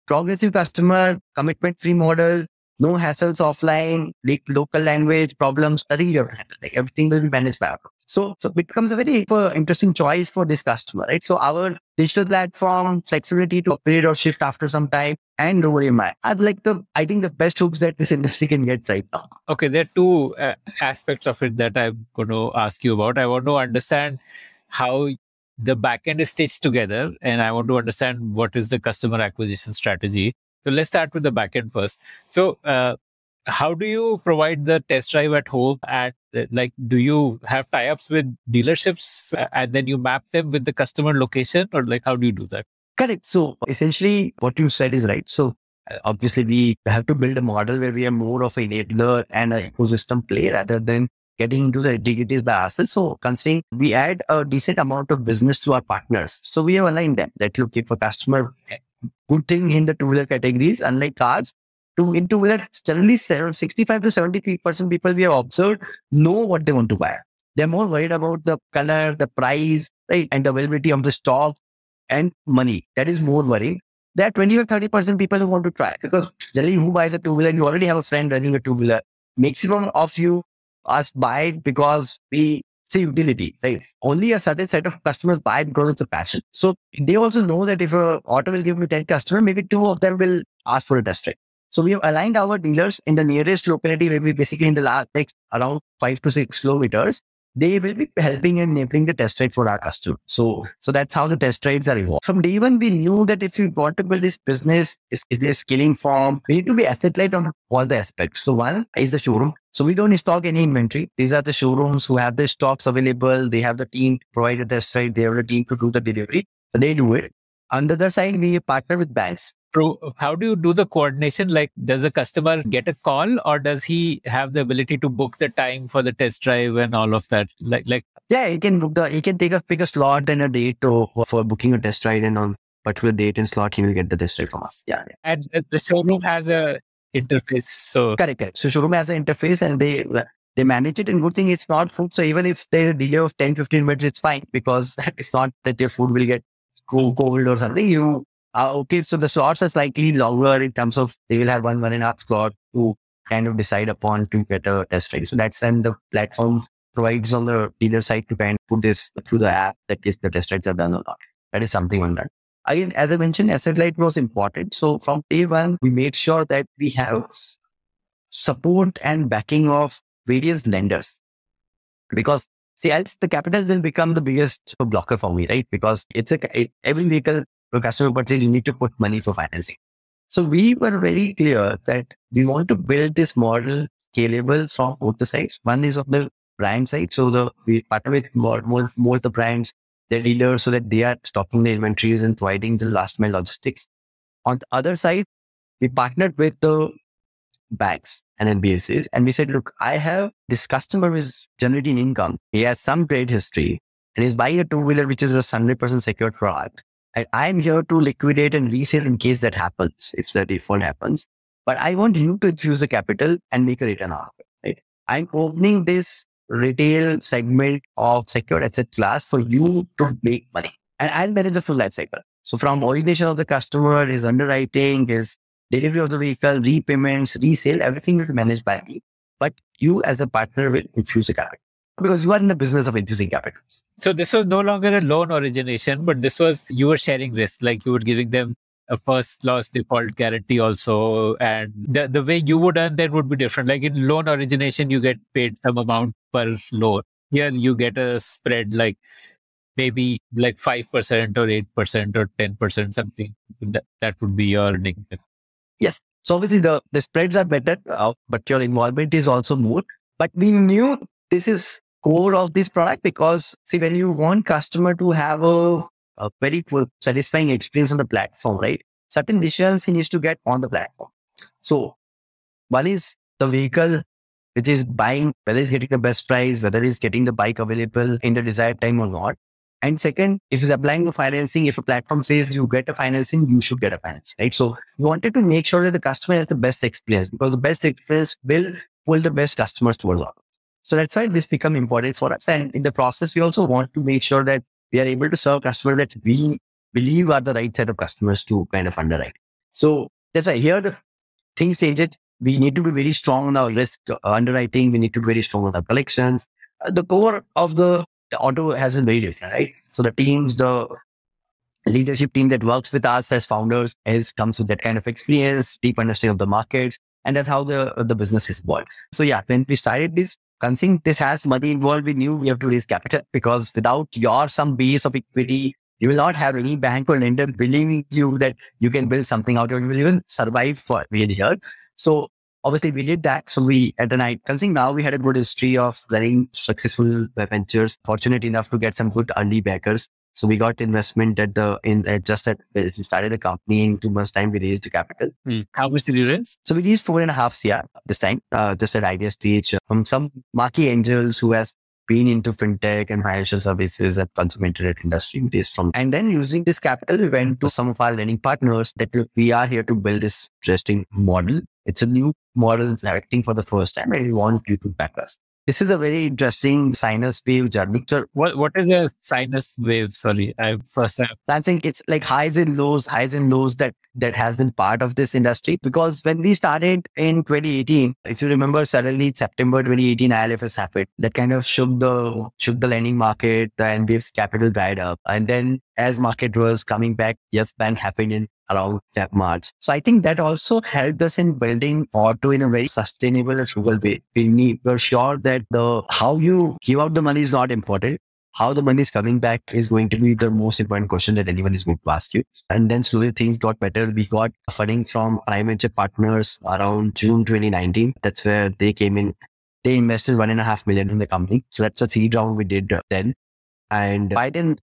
A: Progressive customer, commitment free model, no hassles offline, like local language problems, nothing you have to handle. Like everything will be managed by OTO. So, so it becomes a very uh, interesting choice for this customer, right? So our digital platform, flexibility to upgrade or shift after some time, and lower EMI are like the, I think the best hooks that this industry can get right now.
E: Okay, there are two uh, aspects of it that I'm going to ask you about. I want to understand how the backend is stitched together, and I want to understand what is the customer acquisition strategy. So let's start with the backend first. So, uh, how do you provide the test drive at home? At uh, like, do you have tie-ups with dealerships, uh, and then you map them with the customer location, or like, how do you do that?
A: Correct. So essentially, what you said is right. So uh, obviously, we have to build a model where we are more of an enabler and an ecosystem play rather than getting into the integrities by ourselves. So considering we add a decent amount of business to our partners. So we have aligned them that look, if a customer good thing in the two-wheeler categories, unlike cars, to in two-wheeler, generally 65 to 73% people we have observed know what they want to buy. They're more worried about the color, the price, right? And the availability of the stock and money. That is more worrying. There are 25, 30% people who want to try because generally who buys a two-wheeler, you already have a friend running a two-wheeler. Maximum of you us buy because we say utility, right? Only a certain set of customers buy because it's a passion. So they also know that if a auto will give me 10 customers, maybe two of them will ask for a test drive. So we have aligned our dealers in the nearest locality where we basically in the last like around five to six kilometers. They will be helping and enabling the test ride for our customer. So, so that's how the test rides are evolved. From day one, we knew that if we want to build this business, is, is there scaling form? We need to be asset light on all the aspects. So one is the showroom. So we don't stock any inventory. These are the showrooms who have the stocks available. They have the team to provide a test ride. They have the team to do the delivery. So they do it. On the other side, we partner with banks.
E: Pro, how do you do the coordination? Like, does the customer hmm. get a call, or does he have the ability to book the time for the test drive and all of that? Like, like
A: Yeah, he can book the, he can take a pick a slot and a date to, for booking a test ride and on particular date and slot, he will get the test drive from us. Yeah. yeah.
E: and the- showroom has a interface. So
A: Correct, correct. So showroom has an interface and they, they manage it and good thing it's not food. So even if there's a delay of 10, 15 minutes, it's fine because (laughs) it's not that your food will get cool- cold or something. You, uh, okay. So the slots are slightly longer in terms of they will have one, one and a half slot to kind of decide upon to get a test ride. So that's then the platform provides on the dealer side to kind of put this through the app that is the test rides are done or not. That is something on that. Again, as I mentioned, asset light was important. So from day one, we made sure that we have support and backing of various lenders because see, else the capital will become the biggest blocker for me, right? Because it's a it, every vehicle for customer purchase, you need to put money for financing. So we were very clear that we want to build this model scalable from both the sides. One is of the brand side. So the we partner with more more more the brands, their dealers, so that they are stocking the inventories and providing the last mile logistics. On the other side, we partnered with the banks and NBFCs and we said, look, I have this customer who is generating income. He has some trade history and he's buying a two wheeler, which is a 100% secured product. I'm here to liquidate and resell in case that happens, if the default happens. But I want you to infuse the capital and make a return out of it, right? I'm opening this retail segment of secured asset class for you to make money. And I'll manage the full life cycle. So from origination of the customer, his underwriting, his delivery of the vehicle, repayments, resale, everything will be managed by me. But you as a partner will infuse the capital because you are in the business of infusing capital.
E: So this was no longer a loan origination, but this was you were sharing risk, like you were giving them a first loss default guarantee also, and the the way you would earn that would be different. Like in loan origination, you get paid some amount per loan, here you get a spread like maybe like 5% or 8% or 10% something that, that would be your earning
A: Yes. So obviously the, the spreads are better, uh, but your involvement is also more. But we knew this is core of this product because see, when you want customer to have a, a very full, satisfying experience on the platform, right? Certain decisions he needs to get on the platform. So one is the vehicle which is buying, whether he's getting the best price, whether he's getting the bike available in the desired time or not. And second, if he's applying for financing, if a platform says you get a financing, you should get a financing, right? So we wanted to make sure that the customer has the best experience because the best experience will pull the best customers towards us. So that's why this become important for us. And in the process, we also want to make sure that we are able to serve customers that we believe are the right set of customers to kind of underwrite. So that's why here the things change it. We need to be very strong on our risk uh, underwriting. We need to be very strong on our collections. Uh, the core of the the OTO has been very different, right? So the teams, the leadership team that works with us as founders has comes with that kind of experience, deep understanding of the markets, and that's how the the business is born. So yeah, when we started this, considering this has money involved, we knew we have to raise capital because without your some base of equity, you will not have any bank or lender believing you that you can build something out or you will even survive for a year. So obviously we did that. So we at the night, considering now we had a good history of running successful ventures, fortunate enough to get some good early backers. So we got investment at the in at just at we started the company in two months time. We raised the capital.
E: how much did you raise
A: So we raised four and a half CR this time, uh, just at idea stage from some marquee angels who has been into fintech and financial services and consumer internet industry. We raised from and then using this capital, we went to some of our lending partners that look, we are here to build this interesting model. It's a new model acting for the first time, and we want you to back us. This is a very interesting sinus wave journey. So
E: what what is a sinus wave sorry i first time
A: I'm saying it's like highs and lows, highs and lows that that has been part of this industry. Because when we started in 2018, if you remember, suddenly September 2018, IL&FS happened. That kind of shook the shook the lending market. The NBF's capital dried up, and then as market was coming back, Yes Bank happened in around that much. So I think that also helped us in building OTO in a very sustainable and frugal way. We need, we're sure that the how you give out the money is not important how the money is coming back is going to be the most important question that anyone is going to ask you. And then slowly things got better. We got funding from prime venture partners around June 2019. That's where they came in. They invested one and a half million in the company. So that's a seed round we did then. And by then,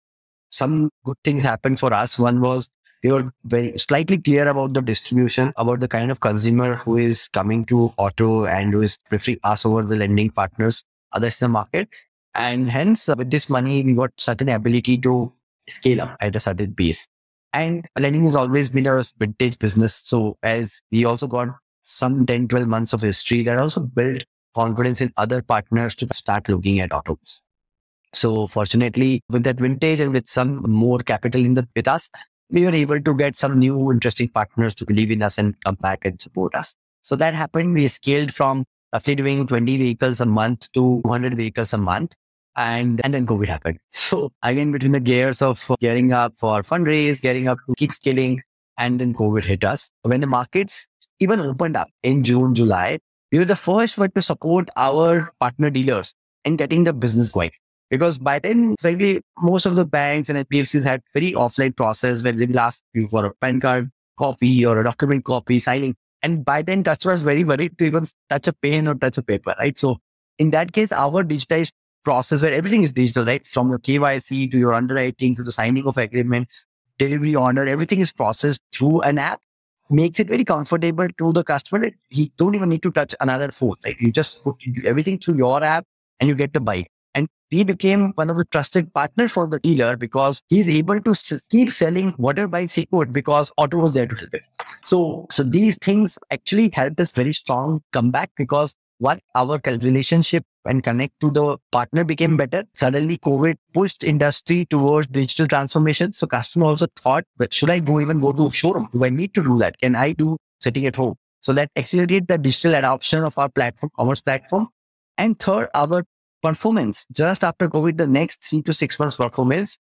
A: some good things happened for us. One was we were very slightly clear about the distribution, about the kind of consumer who is coming to OTO and who is preferring us over the lending partners, others in the market. And hence, uh, with this money, we got certain ability to scale up at a certain pace. And lending has always been a vintage business. So as we also got some 10, 12 months of history that also built confidence in other partners to start looking at autos. So fortunately, with that vintage and with some more capital in the with us, we were able to get some new interesting partners to believe in us and come back and support us. So that happened. We scaled from roughly doing 20 vehicles a month to 100 vehicles a month. And, and then COVID happened. (laughs) So again, between the gears of gearing up for fundraise, gearing up to keep scaling, and then COVID hit us. When the markets even opened up in June, July, we were the first one to support our partner dealers in getting the business going. Because by then, frankly, most of the banks and NBFCs had very offline process where they will ask you for a PAN card copy or a document copy signing. And by then, customers very worried to even touch a pen or touch a paper, right? So in that case, our digitized process where everything is digital, right? From your KYC to your underwriting to the signing of agreements, delivery order, everything is processed through an app makes it very comfortable to the customer. He don't even need to touch another phone, right? You just put everything through your app and you get the bike. And we became one of the trusted partners for the dealer because he's able to s- keep selling whatever bikes he could because OTO was there to help him. So, so these things actually helped us very strong comeback because what our relationship and connect to the partner became better. Suddenly COVID pushed industry towards digital transformation. So customer also thought, but should I go even go to showroom? Do I need to do that? Can I do sitting at home? So that accelerated the digital adoption of our platform, commerce platform. And third, our performance just after COVID, the next three to six months performance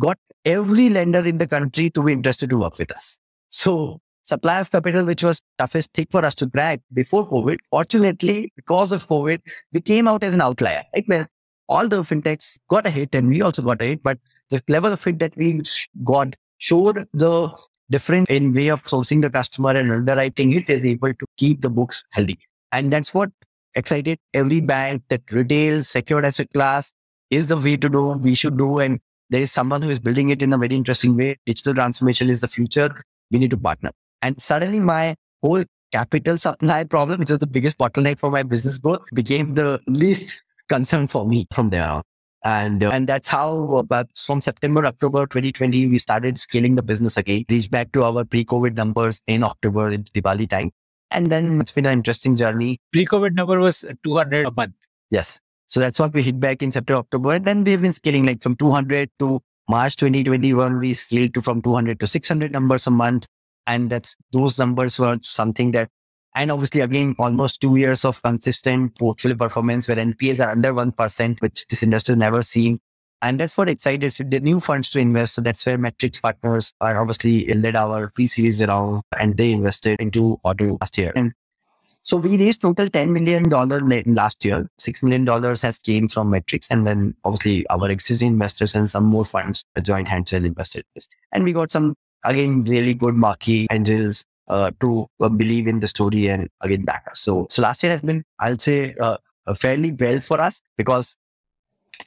A: got every lender in the country to be interested to work with us. So supply of capital, which was toughest thing for us to crack before COVID, fortunately, because of COVID, we came out as an outlier. Like, well, all the fintechs got a hit and we also got a hit, but the level of hit that we got showed the difference in way of sourcing the customer and underwriting it is able to keep the books healthy. And that's what excited every bank that retail secured asset class is the way to do, we should do. And there is someone who is building it in a very interesting way. Digital transformation is the future. We need to partner. And suddenly my whole capital supply problem, which is the biggest bottleneck for my business growth, became the least concern for me from there on. And, uh, and that's how uh, from September, October 2020, we started scaling the business again, reached back to our pre-COVID numbers in October, in Diwali time. And then hmm. it's been an interesting journey.
E: Pre-COVID number was 200 a month.
A: Yes. So that's what we hit back in September, October. And then we've been scaling like from 200 to March 2021, we scaled to from 200 to 600 numbers a month. And that's those numbers were something that and obviously, again, almost two years of consistent portfolio performance where NPAs are under 1%, which this industry has never seen. And that's what excited the new funds to invest. So that's where Matrix Partners are obviously led our pre-series around and they invested into OTO last year. And so we raised total $10 million last year. $6 million has came from Matrix. And then obviously our existing investors and some more funds joined hands and invested. And we got some, again, really good marquee angels uh, to uh, believe in the story and again back us. So, so last year has been, I'll say, uh, fairly well for us because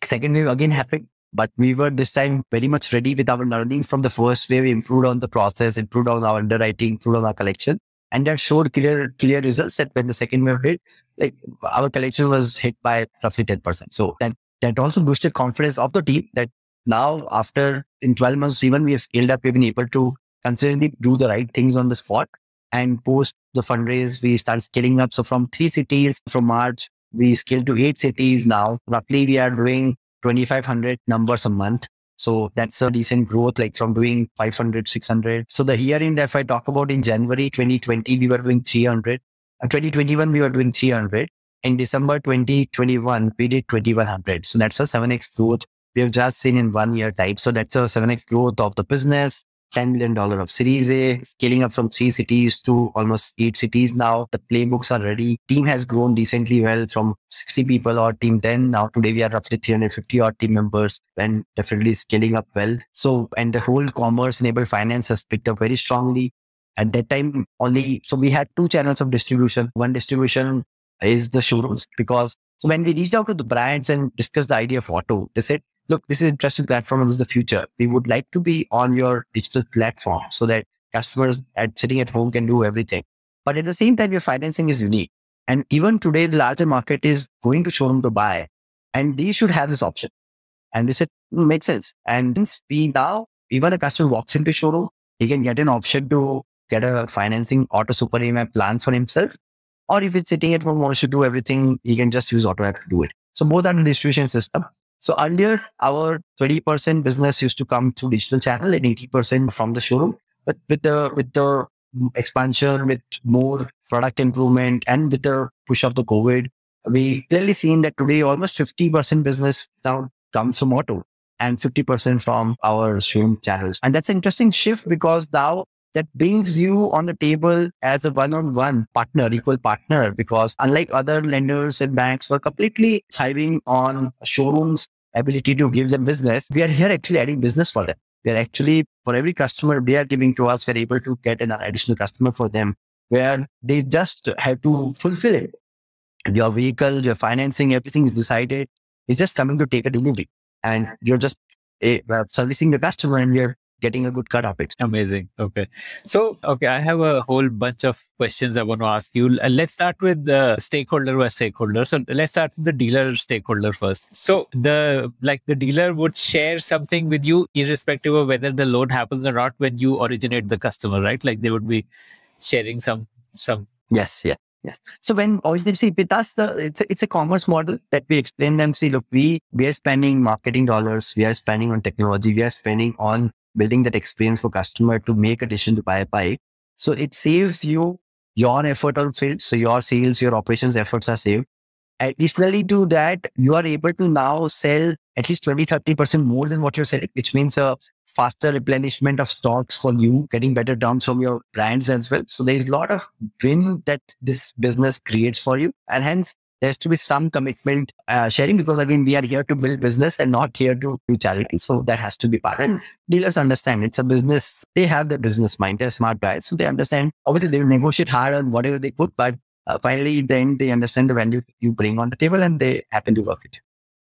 A: second wave again happened. But we were this time very much ready with our learning from the first wave, we improved on the process, improved on our underwriting, improved on our collection. And that showed clear, clear results that when the second wave hit, like our collection was hit by roughly 10%. So that, that also boosted confidence of the team that now after in 12 months, even we have scaled up, we've been able to consistently do the right things on the spot. And post the fundraise, we start scaling up. So from three cities from March, we scaled to eight cities now. Roughly, we are doing 2,500 numbers a month. So that's a decent growth, like from doing 500, 600. So the year end, if I talk about in January 2020, we were doing 300. In 2021, we were doing 300. In December 2021, we did 2100. So that's a 7x growth we have just seen in one year type. So that's a 7x growth of the business. $10 million of Series A, scaling up from three cities to almost eight cities now. The playbooks are ready. Team has grown decently well from 60 people or team 10. Now today we are roughly 350 odd team members and definitely scaling up well. So, and the whole commerce enabled finance has picked up very strongly. At that time only, so we had two channels of distribution. One distribution is the showrooms because so when we reached out to the brands and discussed the idea of OTO, they said, look, this is an interesting platform and this is the future. We would like to be on your digital platform so that customers at sitting at home can do everything. But at the same time, your financing is unique. And even today, the larger market is going to showroom to buy and they should have this option. And we said, mm, makes sense. And we now, even a customer walks into showroom, he can get an option to get a financing OTO super EMI plan for himself. Or if it's sitting at home, wants to do everything, he can just use OTO app to do it. So both are the distribution system. So earlier, our 20% business used to come through digital channel and 80% from the showroom. But with the, with the expansion, with more product improvement and with the push of the COVID, we clearly seen that today almost 50% business now comes from OTO and 50% from our showroom channels. And that's an interesting shift because now that brings you on the table as a one-on-one partner, equal partner, because unlike other lenders and banks who are completely thriving on showrooms ability to give them business, we are here actually adding business for them. We are actually, for every customer they are giving to us, we're able to get an additional customer for them where they just have to fulfill it. Your vehicle, your financing, everything is decided. It's just coming to take a delivery and you're just uh, servicing the customer and we're getting a good cut of it.
E: Amazing. Okay. So, okay, I have a whole bunch of questions I want to ask you. Uh, let's start with the stakeholder or stakeholder. So, let's start with the dealer stakeholder first. So, the like the dealer would share something with you, irrespective of whether the loan happens or not, when you originate the customer, right? Like they would be sharing some some.
A: Yes. Yeah. Yes. So when obviously with us, the it's a, it's a commerce model that we explain them. See, look, we we are spending marketing dollars, we are spending on technology, we are spending on building that experience for customer to make a decision to buy a bike. So it saves you your effort on field. So your sales, your operations efforts are saved. Additionally to that, you are able to now sell at least 20, 30% more than what you're selling, which means a faster replenishment of stocks for you, getting better terms from your brands as well. So there's a lot of win that this business creates for you. And hence there has to be some commitment uh, sharing because again, we are here to build business and not here to do charity. So that has to be part. And dealers understand it's a business. They have the business mind. They're smart guys. So they understand. Obviously, they will negotiate hard on whatever they put, but uh, finally, then they understand the value you bring on the table and they happen to work it.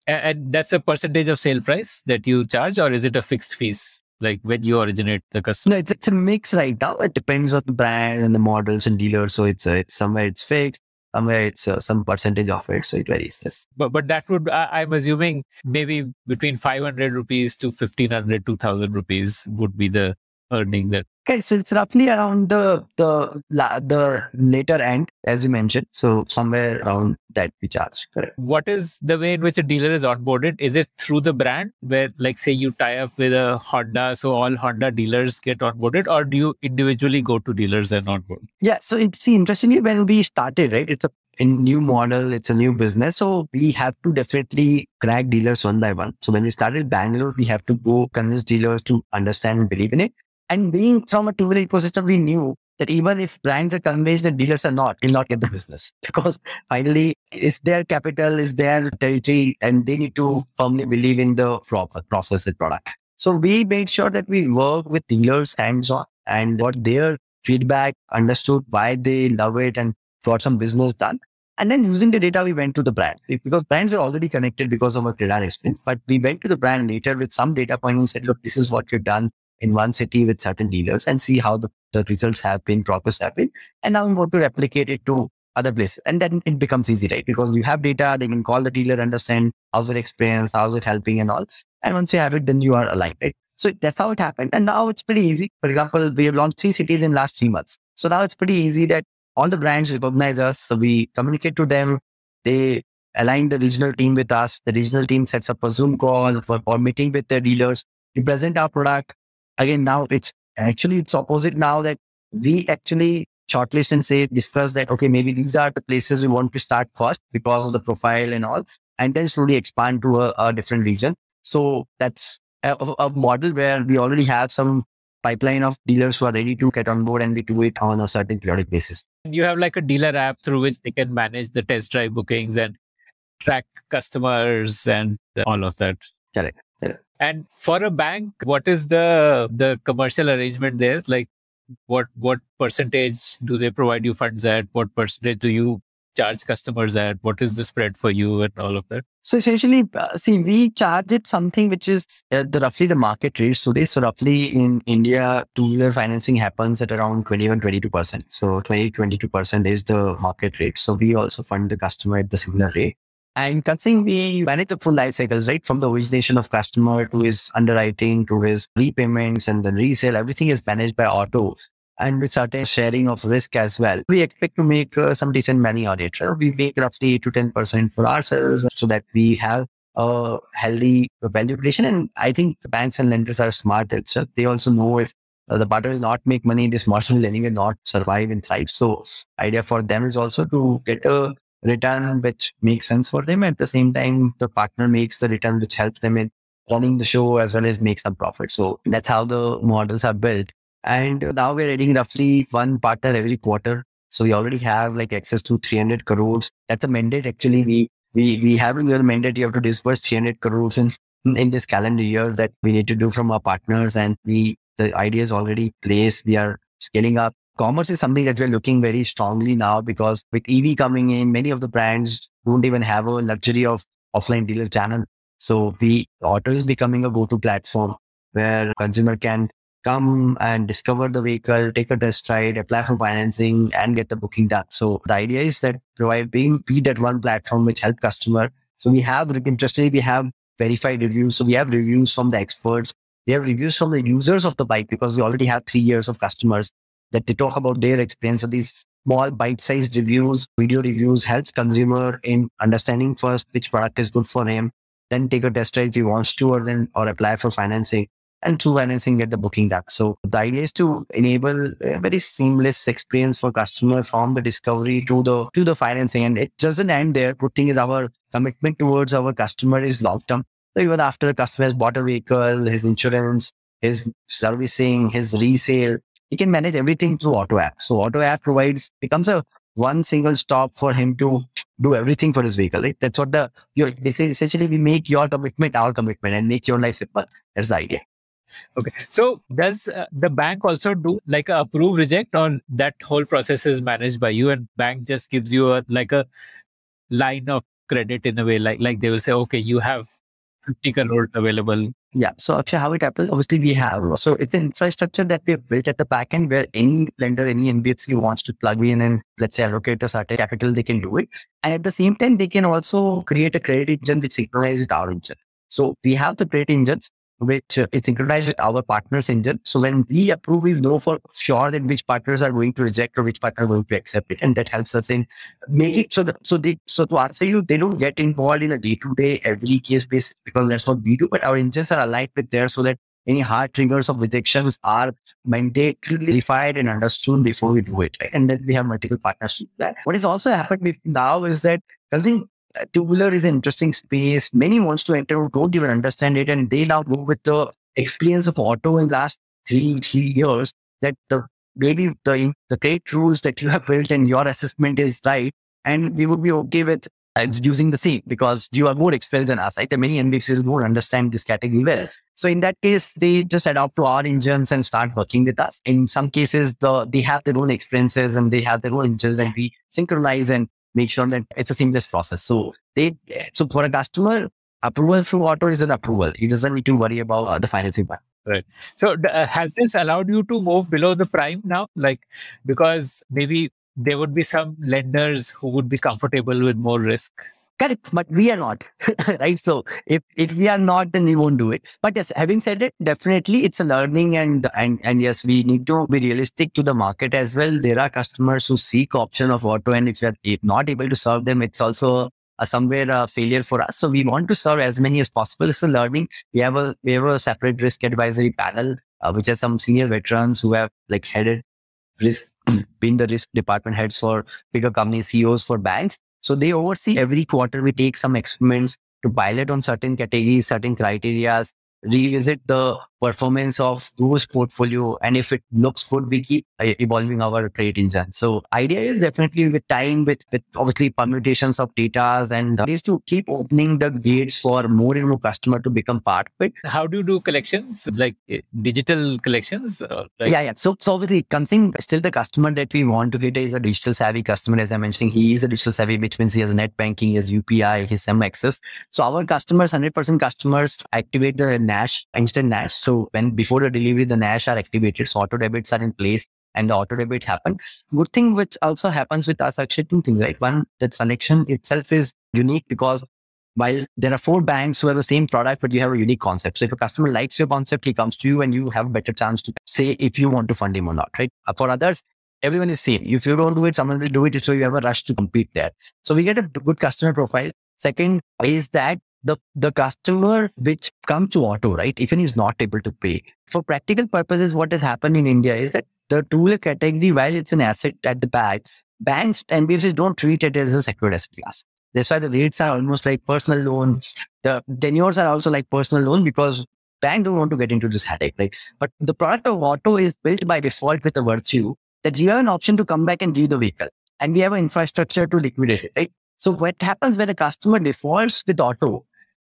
E: And, and that's a percentage of sale price that you charge, or is it a fixed fees? Like when you originate the customer?
A: No, it's, it's a mix right now. It depends on the brand and the models and dealers. So it's, uh, it's somewhere it's fixed somewhere it's uh, some percentage of it, so it varies. Yes.
E: But but that would I, am assuming maybe between 500 rupees to 1500 2000 rupees would be the earning that
A: Okay, so it's roughly around the the the later end, as you mentioned. So somewhere around that we charge. Correct.
E: What is the way in which a dealer is onboarded? Is it through the brand, where like say you tie up with a Honda, so all Honda dealers get onboarded, or do you individually go to dealers and onboard?
A: Yeah. So it, see, interestingly, when we started, right, it's a a new model, it's a new business. So we have to definitely crack dealers one by one. So when we started Bangalore, we have to go convince dealers to understand and believe in it. And being from a two-wheeler ecosystem, we knew that even if brands are convinced that dealers are not, will not get the business (laughs) because finally it's their capital, it's their territory, and they need to firmly believe in the process and product. So we made sure that we work with dealers hands-on and got their feedback, understood why they love it, and got some business done. And then using the data, we went to the brand because brands are already connected because of our CredR experience. But we went to the brand later with some data point and said, look, this is what you've done in one city with certain dealers and see how the, the results have been, progress have been. And now we want to replicate it to other places. And then it becomes easy, right? Because you have data, they can call the dealer, understand how's it experience, how's it helping and all. And once you have it, then you are aligned, right? So that's how it happened. And now it's pretty easy. For example, we have launched three cities in last three months. So now it's pretty easy that all the brands recognize us. So we communicate to them. They align the regional team with us. The regional team sets up a Zoom call for, or meeting with their dealers. We present our product again, now it's actually it's opposite now that we actually shortlist and say, discuss that, okay, maybe these are the places we want to start first because of the profile and all, and then slowly expand to a, a different region. So that's a, a, model where we already have some pipeline of dealers who are ready to get on board and we do it on a certain periodic basis.
E: You have like a dealer app through which they can manage the test drive bookings and track customers and all of that.
A: Correct.
E: And for a bank, what is the the commercial arrangement there? Like, what what percentage do they provide you funds at? What percentage do you charge customers at? What is the spread for you and all of that?
A: So essentially, uh, see, we charge it something which is uh, the roughly the market rates today. So roughly in India, two-wheeler financing happens at around 21, 22%. So 20, 22% is the market rate. So we also fund the customer at the similar rate. And considering we manage the full life cycles, right? From the origination of customer to his underwriting to his repayments and then resale, everything is managed by OTO and with certain sharing of risk as well. We expect to make uh, some decent money on it. Right? We make roughly 8 to 10% for ourselves so that we have a healthy value creation. And I think the banks and lenders are smart itself. They also know if uh, the partner will not make money, this marginal lending will not survive and thrive. So idea for them is also to get a return which makes sense for them. At the same time, the partner makes the return which helps them in running the show as well as make some profit. So that's how the models are built. And now we're adding roughly one partner every quarter. So we already have like access to 300 crores. That's a mandate. Actually, we we we have a mandate. You have to disburse 300 crores in in this calendar year that we need to do from our partners. And we the idea is already placed. We are scaling up commerce is something that we're looking very strongly now because with EV coming in, many of the brands don't even have a luxury of offline dealer channel. So the OTO is becoming a go-to platform where consumer can come and discover the vehicle, take a test ride, apply for financing and get the booking done. So the idea is that provide being be that one platform which help customer. So we have interestingly, we have verified reviews. So we have reviews from the experts. We have reviews from the users of the bike because we already have three years of customers that they talk about their experience. So these small bite-sized reviews, video reviews helps consumer in understanding first which product is good for him, then take a test drive if he wants to, or then or apply for financing. And through financing, get the booking done. So the idea is to enable a very seamless experience for customer from the discovery to the to the financing. And it doesn't end there. Good thing is our commitment towards our customer is long term. So even after the customer has bought a vehicle, his insurance, his servicing, his resale, he can manage everything through OTO app so OTO app provides becomes a one single stop for him to do everything for his vehicle. Right? That's what the your essentially we make your commitment our commitment and make your life simple. That's the idea.
E: Okay. So does uh, the bank also do like a approve reject or that whole process is managed by you and bank just gives you a like a line of credit in a way like like they will say okay you have 50 crore available
A: Yeah. So actually how it happens, obviously we have so it's an infrastructure that we have built at the back end where any lender, any NBFC wants to plug in and let's say allocate a certain capital, they can do it. And at the same time, they can also create a credit engine which synchronizes with our engine. So we have the credit engines which uh, is synchronized with our partners engine. So when we approve, we know for sure that which partners are going to reject or which partner are going to accept it. And that helps us in making so the, so they so to answer you, they don't get involved in a day to day every case basis because that's what we do. But our engines are aligned with there so that any hard triggers of rejections are mandatorily defined and understood before we do it. Right? And then we have multiple partners to do that. What has also happened now is that I two-wheeler is an interesting space. Many wants to enter don't even understand it, and they now go with the experience of OTO in the last three three years. That the maybe the the great rules that you have built and your assessment is right, and we would be okay with uh, using the same because you are more experienced than us. Right? Are many NBFCs who don't understand this category well. So in that case, they just adopt to our engines and start working with us. In some cases, the they have their own experiences and they have their own engines, and we synchronize and make sure that it's a seamless process. So they, so for a customer, approval through OTO is an approval. He doesn't need to worry about uh, the financing part.
E: Right. So uh, has this allowed you to move below the prime now like because maybe there would be some lenders who would be comfortable with more risk
A: Correct, but we are not, (laughs) right? So if if we are not, then we won't do it. But yes, having said it, definitely it's a learning and and and yes, we need to be realistic to the market as well. There are customers who seek option of OTO, and if are not able to serve them, it's also somewhere a failure for us. So we want to serve as many as possible. It's a learning. We have a we have a separate risk advisory panel, uh, which has some senior veterans who have like headed risk, (clears throat) been the risk department heads for bigger companies, CEOs for banks. So they oversee every quarter. We take some experiments to pilot on certain categories, certain criterias, revisit the performance of those portfolio. And if it looks good, we keep uh, evolving our trade engine. So idea is definitely with time, with, with obviously permutations of data and uh, is to keep opening the gates for more and more customer to become part of it.
E: how do you do collections like uh, digital collections like,
A: yeah, yeah. So, so obviously, something still the customer that we want to get is a digital savvy customer. As I mentioned, he is a digital savvy, which means he has net banking, he has UPI, he has some access. So our customers, hundred percent customers, activate the NACH instant NACH. So when before the delivery, the NACH are activated, so auto debits are in place. And the auto debits happen. Good thing which also happens with us, actually, two things, right? One, that selection itself is unique because while there are four banks who have the same product, but you have a unique concept. So if a customer likes your concept, he comes to you and you have a better chance to say if you want to fund him or not, right? Uh, For others, everyone is same. If you don't do it, someone will do it. So you have a rush to compete there. So we get a good customer profile. Second is that the, the customer which come to OTO, right? Even is not able to pay. For practical purposes, what has happened in India is that the two-wheeler category, while it's an asset at the back, banks and NBFCs don't treat it as a secured asset class. That's why the rates are almost like personal loans. The tenures are also like personal loan because bank don't want to get into this headache, right? But the product of OTO is built by default with a virtue that you have an option to come back and give the vehicle. And we have an infrastructure to liquidate it, right? So what happens when a customer defaults with OTO?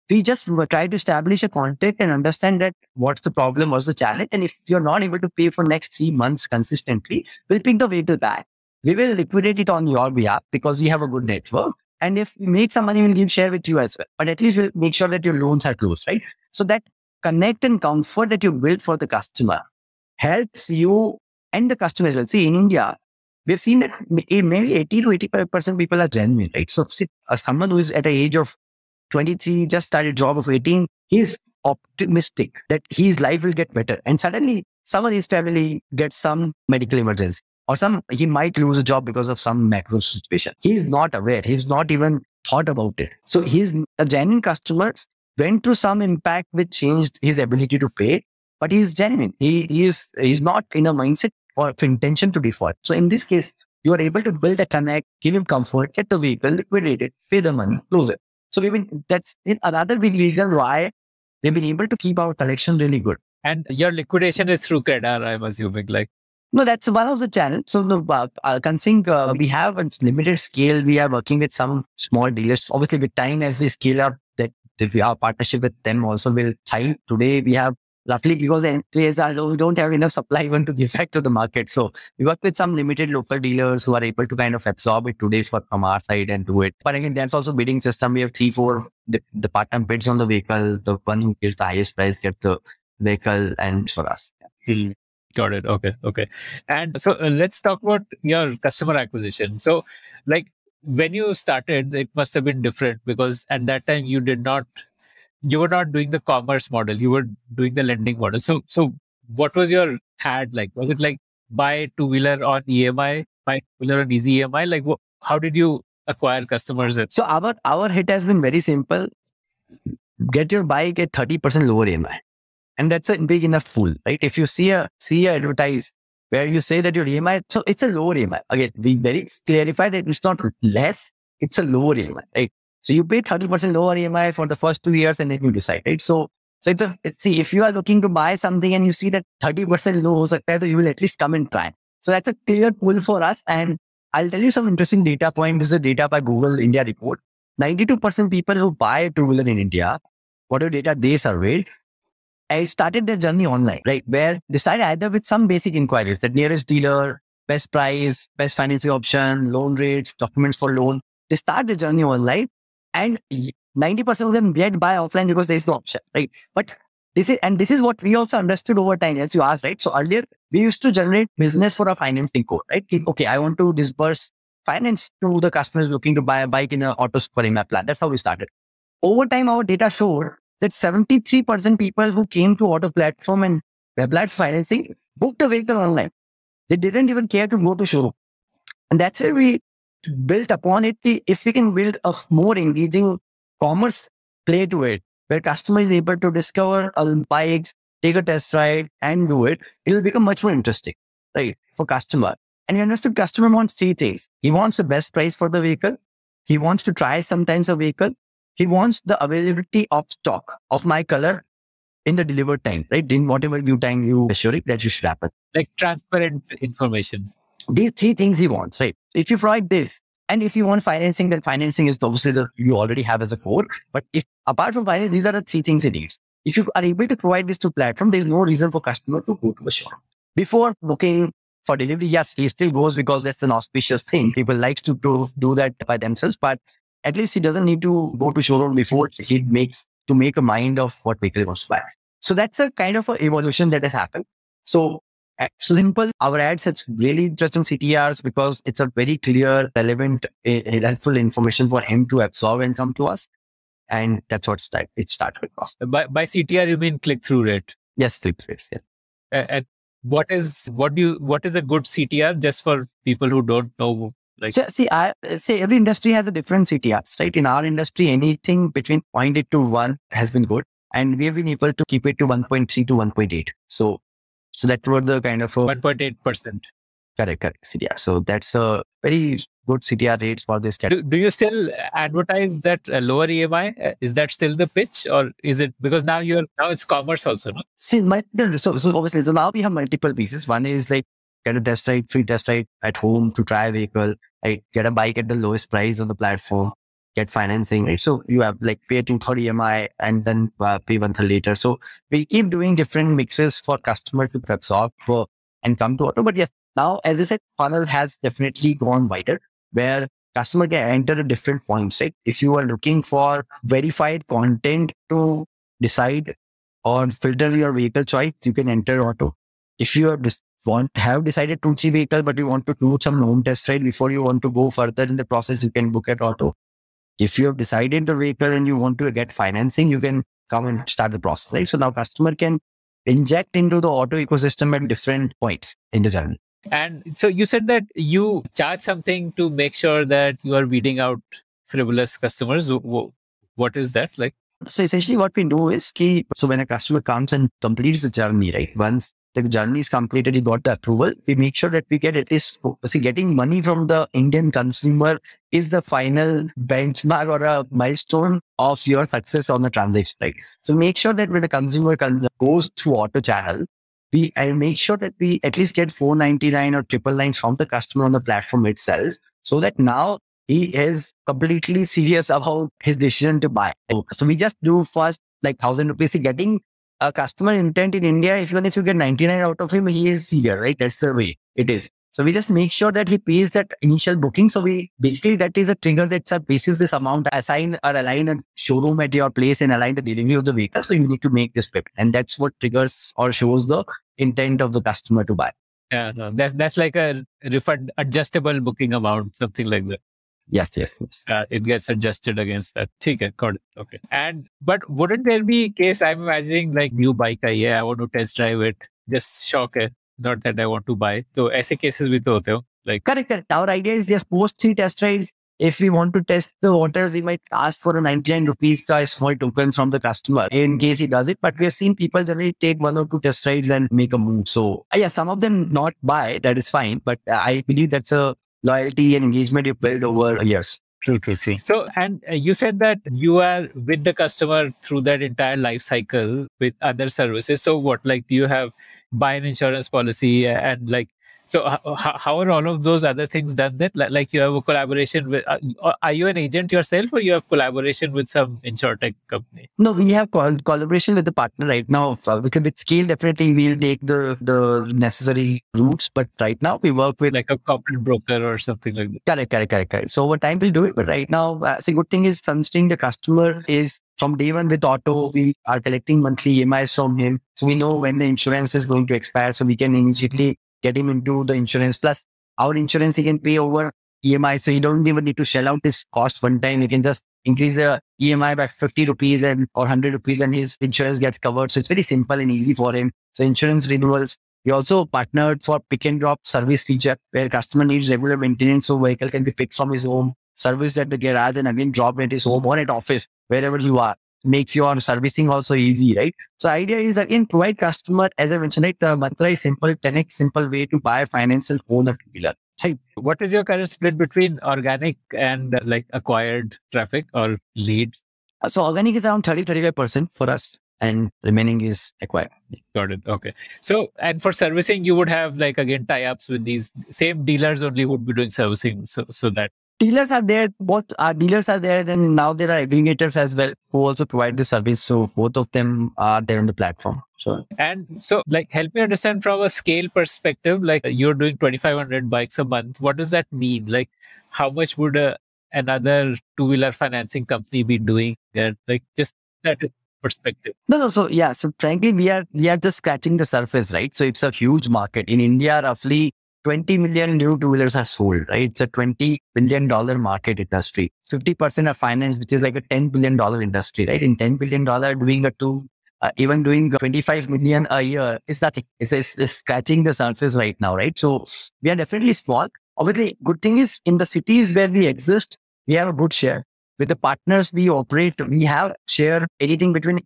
A: We just try to establish a contact and understand that what's the problem, what's the challenge. And if you're not able to pay for next three months consistently, we'll pick the vehicle back. We will liquidate it on your behalf because we have a good network. And if we make some money, we'll give share with you as well. But at least we'll make sure that your loans are closed, right? So that connect and comfort that you build for the customer helps you and the customer as well. See, in India, we've seen that maybe 80 to 85% people are genuine, right? So uh, someone who is at the age of 23, just started a job of 18, he's optimistic that his life will get better. And suddenly someone in his family gets some medical emergency or some, he might lose a job because of some macro situation. He's not aware. He's not even thought about it. So he's a genuine customer went through some impact which changed his ability to pay, but he's genuine. He, he is, he's not in a mindset or intention to default. So in this case, you are able to build a connect, give him comfort, get the vehicle, liquidate it, pay the money, close it. So we've been, that's another big reason why we've been able to keep our collection really good.
E: and your liquidation is through CredR i'm assuming like
A: No, that's one of the channels. So the uh, uh, considering uh, we have a limited scale, we are working with some small dealers. Obviously, with time as we scale up, that that we our partnership with them also will thrive. Today, we have roughly because the players are low, we don't have enough supply even to give back to the market. So we work with some limited local dealers who are able to kind of absorb it today for from our side and do it. But again, that's also bidding system. We have three, four the, the partner bids on the vehicle. The one who gives the highest price get the vehicle and for us.
E: Got it. Okay. Okay. And so uh, let's talk about your customer acquisition. So, like when you started, it must have been different because at that time you did not, you were not doing the commerce model. You were doing the lending model. So, so what was your had like? Was it like buy two wheeler on EMI, buy two wheeler on easy EMI? Like, wh- how did you acquire customers?
A: So our our hit has been very simple. Get your bike at 30% lower EMI. And that's a big enough fool, right? If you see a see a advertise where you say that your EMI, so it's a lower EMI. Again, we very clarify that it's not less, it's a lower EMI, right? So you pay 30% lower EMI for the first two years and then you decide, right? So so it's a it's, see if you are looking to buy something and you see that 30% low so you will at least come and try. So that's a clear pull for us. And I'll tell you some interesting data point. This is a data by Google India report. 92% people who buy a two-wheeler in India, whatever data they surveyed, I started their journey online, right? Where they started either with some basic inquiries, the nearest dealer, best price, best financing option, loan rates, documents for loan. They start the journey online and 90% of them get buy offline because there is no option, right? But this is, and this is what we also understood over time, as you asked, right? So earlier we used to generate business for a financing code, right? Okay, I want to disburse finance to the customers looking to buy a bike in an OTO super EMI plan. That's how we started. Over time, our data showed that 73% people who came to OTO platform and website financing booked a vehicle online. They didn't even care to go to showroom. And that's where we built upon it. If we can build a more engaging commerce play to it, where customer is able to discover uh, bikes, take a test ride and do it, it will become much more interesting, right? For customer. And you understood customer wants three things. He wants the best price for the vehicle. He wants to try sometimes a vehicle. He wants the availability of stock of my color in the delivered time, right? In whatever due time you assure it that you should happen.
E: Like transparent information.
A: These three things he wants, right? If you provide this, and if you want financing, then financing is obviously the you already have as a core. But if apart from finance, these are the three things he needs. If you are able to provide this to platform, there is no reason for customer to go to a shop. Before booking for delivery, yes, he still goes because that's an auspicious thing. People like to do, do that by themselves, but at least he doesn't need to go to showroom before he makes to make a mind of what vehicle he wants to buy. So that's a kind of a evolution that has happened. So uh, simple. Our ads has really interesting CTRs because it's a very clear, relevant, uh, helpful information for him to absorb and come to us. And that's what start, it started with us.
E: By, by CTR, you mean click through rate.
A: Yes, click rates. Yes.
E: Uh, and what is what do you what is a good CTR just for people who don't know? Like
A: So, see, I say every industry has a different CTRs, right? In our industry, anything between 0.8 to 1 has been good. And we have been able to keep it to 1.3 to 1.8. So, so that were the kind of a
E: one point eight percent.
A: correct, correct CTR. So that's a very good CTR rates for this category.
E: Do, do you still advertise that uh, lower EMI? Uh, Is that still the pitch, or is it because now you're now it's commerce also? No?
A: See, my, so, so obviously, so now we have multiple pieces. One is like get a test ride, free test ride at home to try a vehicle, right? Get a bike at the lowest price on the platform, get financing, right? So you have like pay 230 EMI and then uh, pay one third later. So we keep doing different mixes for customer to absorb for and come to OTO. But yes, now, as I said, funnel has definitely gone wider where customer can enter at different points, right? If you are looking for verified content to decide or filter your vehicle choice, you can enter OTO. If you have dis- want have decided to see vehicle, but you want to do some home test ride before you want to go further in the process, you can book at OTO. If you have decided the vehicle and you want to get financing, you can come and start the process, right? So now customer can inject into the OTO ecosystem at different points in the journey.
E: And so you said that you charge something to make sure that you are weeding out frivolous customers. Wh- wh- What is that like?
A: So essentially what we do is key. So when a customer comes and completes the journey, right? Once the journey is completed, you got the approval. We make sure that we get at least, see, getting money from the Indian consumer is the final benchmark or a milestone of your success on the transaction, right? So make sure that when the consumer goes through OTO channel, we I make sure that we at least get 499 or triple nine from the customer on the platform itself so that now he is completely serious about his decision to buy. So we just do first like thousand rupees. Getting a customer intent in India, if even if you get 99 out of him, he is eager, right? That's the way it is. So we just make sure that he pays that initial booking. So we basically that is a trigger that a basis this amount, assign or align a showroom at your place and align the delivery of the vehicle. So you need to make this payment. And that's what triggers or shows the intent of the customer to buy.
E: Yeah, no, that's that's like a refund adjustable booking amount, something like that.
A: Yes, yes, yes.
E: Uh, it gets adjusted against that. Okay, got it. Okay. And but wouldn't there be case I'm imagining like new bike I yeah, I want to test drive it, just shock it, not that I want to buy. So ऐसे cases भी तो होते हो. Like
A: correct, correct. Our idea is just post three test rides. If we want to test the water, we might ask for a 99 rupees a small token from the customer in case he does it. But we have seen people generally take one or two test rides and make a move. So uh, yeah, some of them not buy, that is fine. But uh, I believe that's a loyalty and engagement you build over years.
E: True, true, true. So, and uh, you said that you are with the customer through that entire life cycle with other services. So, what like do you have buy an insurance policy and like so how, how are all of those other things done then? Like you have a collaboration with, uh, are you an agent yourself or you have collaboration with some insurtech company?
A: No, we have col- collaboration with the partner right now. Uh, because with scale, definitely we'll take the, the necessary routes. But right now we work with
E: like a corporate broker or something like that.
A: Correct, correct, correct, correct. So over time we'll do it. But right now, uh, a good thing is considering the customer is from day one with OTO, we are collecting monthly EMIs from him. So we know when the insurance is going to expire. So we can immediately get him into the insurance. Plus, our insurance he can pay over EMI, so you don't even need to shell out this cost one time. You can just increase the EMI by 50 rupees and or 100 rupees, and his insurance gets covered. So it's very simple and easy for him. So insurance renewals. We also partnered for pick and drop service feature where customer needs regular maintenance, so vehicle can be picked from his home, serviced at the garage, and again dropped at his home or at office wherever you are makes your servicing also easy, right? So idea is again provide customer, as I mentioned, right? The mantra is simple, 10x simple way to buy, finance and own a two-wheeler.
E: Hey, what is your current split between organic and uh, like acquired traffic or leads?
A: So organic is around 30, 35% for us and remaining is acquired.
E: Got it. Okay. So, and for servicing, you would have like again tie-ups with these same dealers only would be doing servicing. So, so that
A: dealers are there. Both our dealers are there. Then now there are aggregators as well who also provide the service. So both of them are there on the platform. So
E: and so like help me understand from a scale perspective. Like you're doing 2,500 bikes a month. What does that mean? Like how much would a, another two wheeler financing company be doing? There, like just that perspective.
A: No, no. So yeah. So frankly, we are we are just scratching the surface, right? So it's a huge market in India. Roughly 20 million new two wheelers are sold, right? It's a 20 billion dollar market industry. 50% of finance, which is like a 10 billion dollar industry, right? In 10 billion dollar, doing a two, uh, even doing 25 million a year is nothing. It's, it's, it's scratching the surface right now, right? So we are definitely small. Obviously, good thing is in the cities where we exist, we have a good share. With the partners we operate, we have share anything between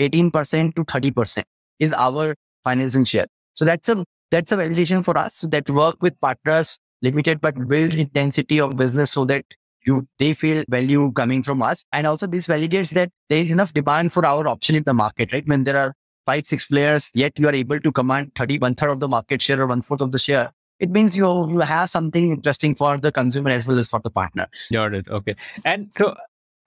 A: 18% to 30% is our financing share. So that's a that's a validation for us that work with partners limited but build intensity of business so that you they feel value coming from us. And also this validates that there is enough demand for our option in the market, right? When there are five, six players, yet you are able to command 30, one third of the market share or one fourth of the share. It means you you have something interesting for the consumer as well as for the partner.
E: Got it. Okay. And so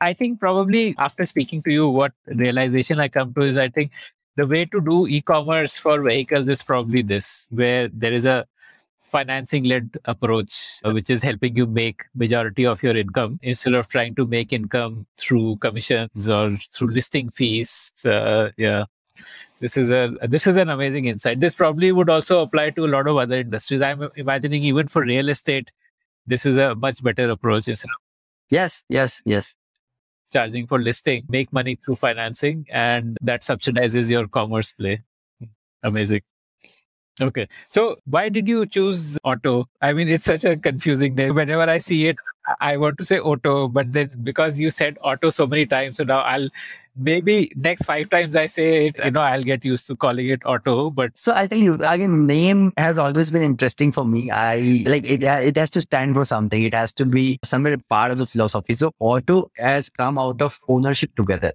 E: I think probably after speaking to you, what realization I come to is I think the way to do e-commerce for vehicles is probably this, where there is a financing led approach which is helping you make majority of your income. Instead of trying to make income through commissions or through listing fees uh, yeah. This is a this is an amazing insight. This probably would also apply to a lot of other industries. I'm imagining even for real estate this is a much better approach
A: yes yes yes
E: charging for listing, make money through financing, and that subsidizes your commerce play. Hmm. Amazing. Okay. So why did you choose OTO? I mean, it's such a confusing name. Whenever I see it, I want to say auto, but then because you said auto so many times, so now I'll maybe next five times I say it, you know, I'll get used to calling it auto. But
A: so I tell you again, name has always been interesting for me. I like it. It has to stand for something. It has to be somewhere part of the philosophy. So OTO has come out of ownership together.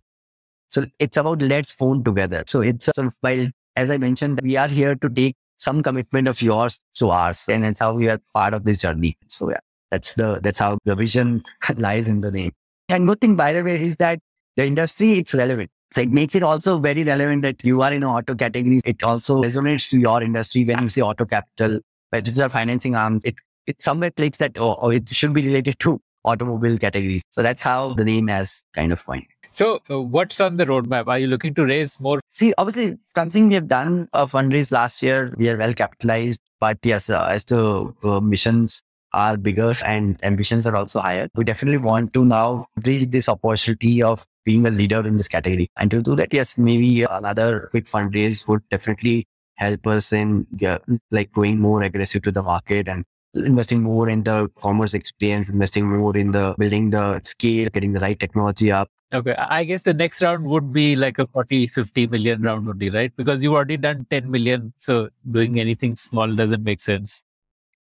A: So it's about let's own together. So it's sort of while as I mentioned, we are here to take some commitment of yours to ours. And that's how we are part of this journey. So yeah, that's the, that's how the vision (laughs) lies in the name. And good thing, by the way, is that the industry, it's relevant. So it makes it also very relevant that you are in auto category. It also resonates to your industry when you say OTO Capital, which is a financing arm. It, it somewhere clicks that, oh, oh, it should be related to automobile categories. So that's how the name has kind of coined.
E: So, uh, what's on the roadmap? Are you looking to raise more?
A: See, obviously, something we have done a fundraise last year. We are well capitalized, but yes, uh, as the uh, missions are bigger and ambitions are also higher, we definitely want to now reach this opportunity of being a leader in this category. And to do that, yes, maybe another quick fundraise would definitely help us in yeah, like going more aggressive to the market and investing more in the commerce experience, investing more in the building the scale, getting the right technology up
E: Okay. I guess the next round would be like a 40, 50 million round only, right? Because you've already done 10 million. So doing anything small doesn't make sense.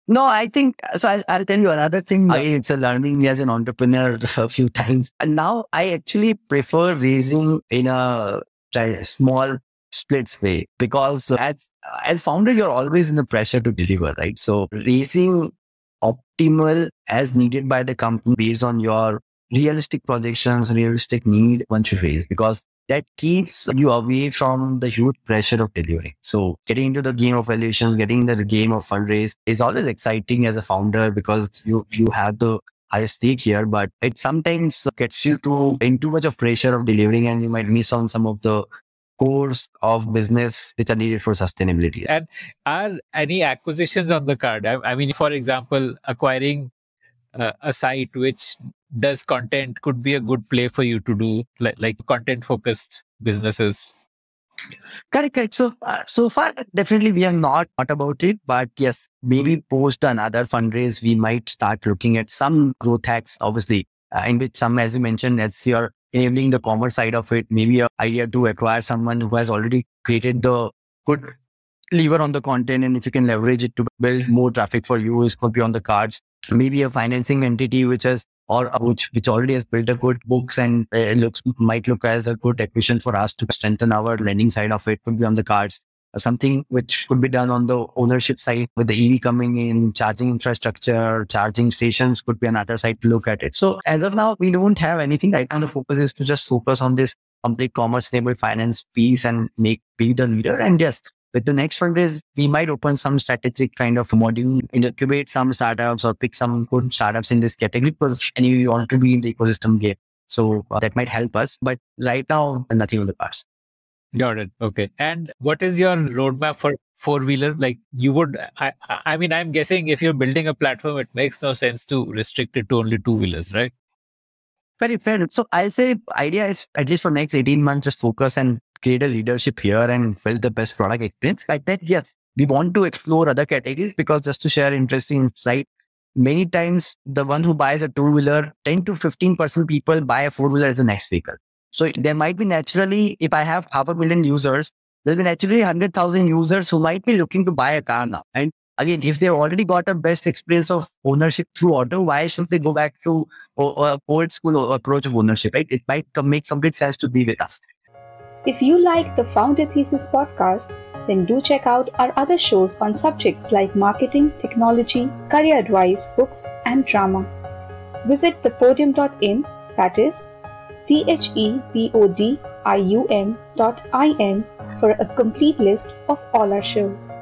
A: No, I think so. I'll, I'll tell you another thing. I, it's a learning as an entrepreneur (laughs) a few times. And now I actually prefer raising in a small splits way because as as founder, you're always in the pressure to deliver, right? So raising optimal as needed by the company based on your realistic projections, realistic need one should raise because that keeps you away from the huge pressure of delivering. So getting into the game of valuations, getting into the game of fundraise is always exciting as a founder because you, you have the highest stake here, but it sometimes gets you to in too much of pressure of delivering and you might miss on some of the cores of business which are needed for sustainability.
E: And are any acquisitions on the card? I, I mean, for example, acquiring uh, a site which does content could be a good play for you to do like, like content focused businesses?
A: Correct correct. So uh, so far definitely we have not thought about it but yes maybe post another fundraise we might start looking at some growth hacks obviously uh, in which some as you mentioned as you're enabling the commerce side of it maybe an idea to acquire someone who has already created the good lever on the content and if you can leverage it to build more traffic for you it could be on the cards maybe a financing entity which has or uh, which which already has built a good books and uh, it looks might look as a good acquisition for us to strengthen our lending side of it could be on the cards uh, something which could be done on the ownership side with the EV coming in, charging infrastructure, charging stations could be another side to look at it. So as of now, we don't have anything right now. The focus is to just focus on this complete commerce enabled finance piece and make be the leader. And yes, with the next fundraise, we might open some strategic kind of module, incubate some startups or pick some good startups in this category because anyway, we want to be in the ecosystem game. So uh, that might help us. But right now, nothing on the cards.
E: Got it. Okay. And what is your roadmap for four wheeler? Like you would, I, I mean, I'm guessing if you're building a platform, it makes no sense to restrict it to only two wheelers, right?
A: Very fair. So I'll say idea is at least for next 18 months, just focus and create a leadership here and build the best product experience. Like that, yes, we want to explore other categories because just to share interesting insight, many times the one who buys a two wheeler, 10 to 15% people buy a four wheeler as the next vehicle. So there might be naturally, if I have half a million users, there'll be naturally 100,000 users who might be looking to buy a car now. And again, if they've already got a best experience of ownership through OTO, why should they go back to a old school approach of ownership, right? It might make some good sense to be with us.
F: If you like the Founder Thesis podcast, then do check out our other shows on subjects like marketing, technology, career advice, books, and drama. Visit thepodium.in, that is T H E P O D I U M dot I N for a complete list of all our shows.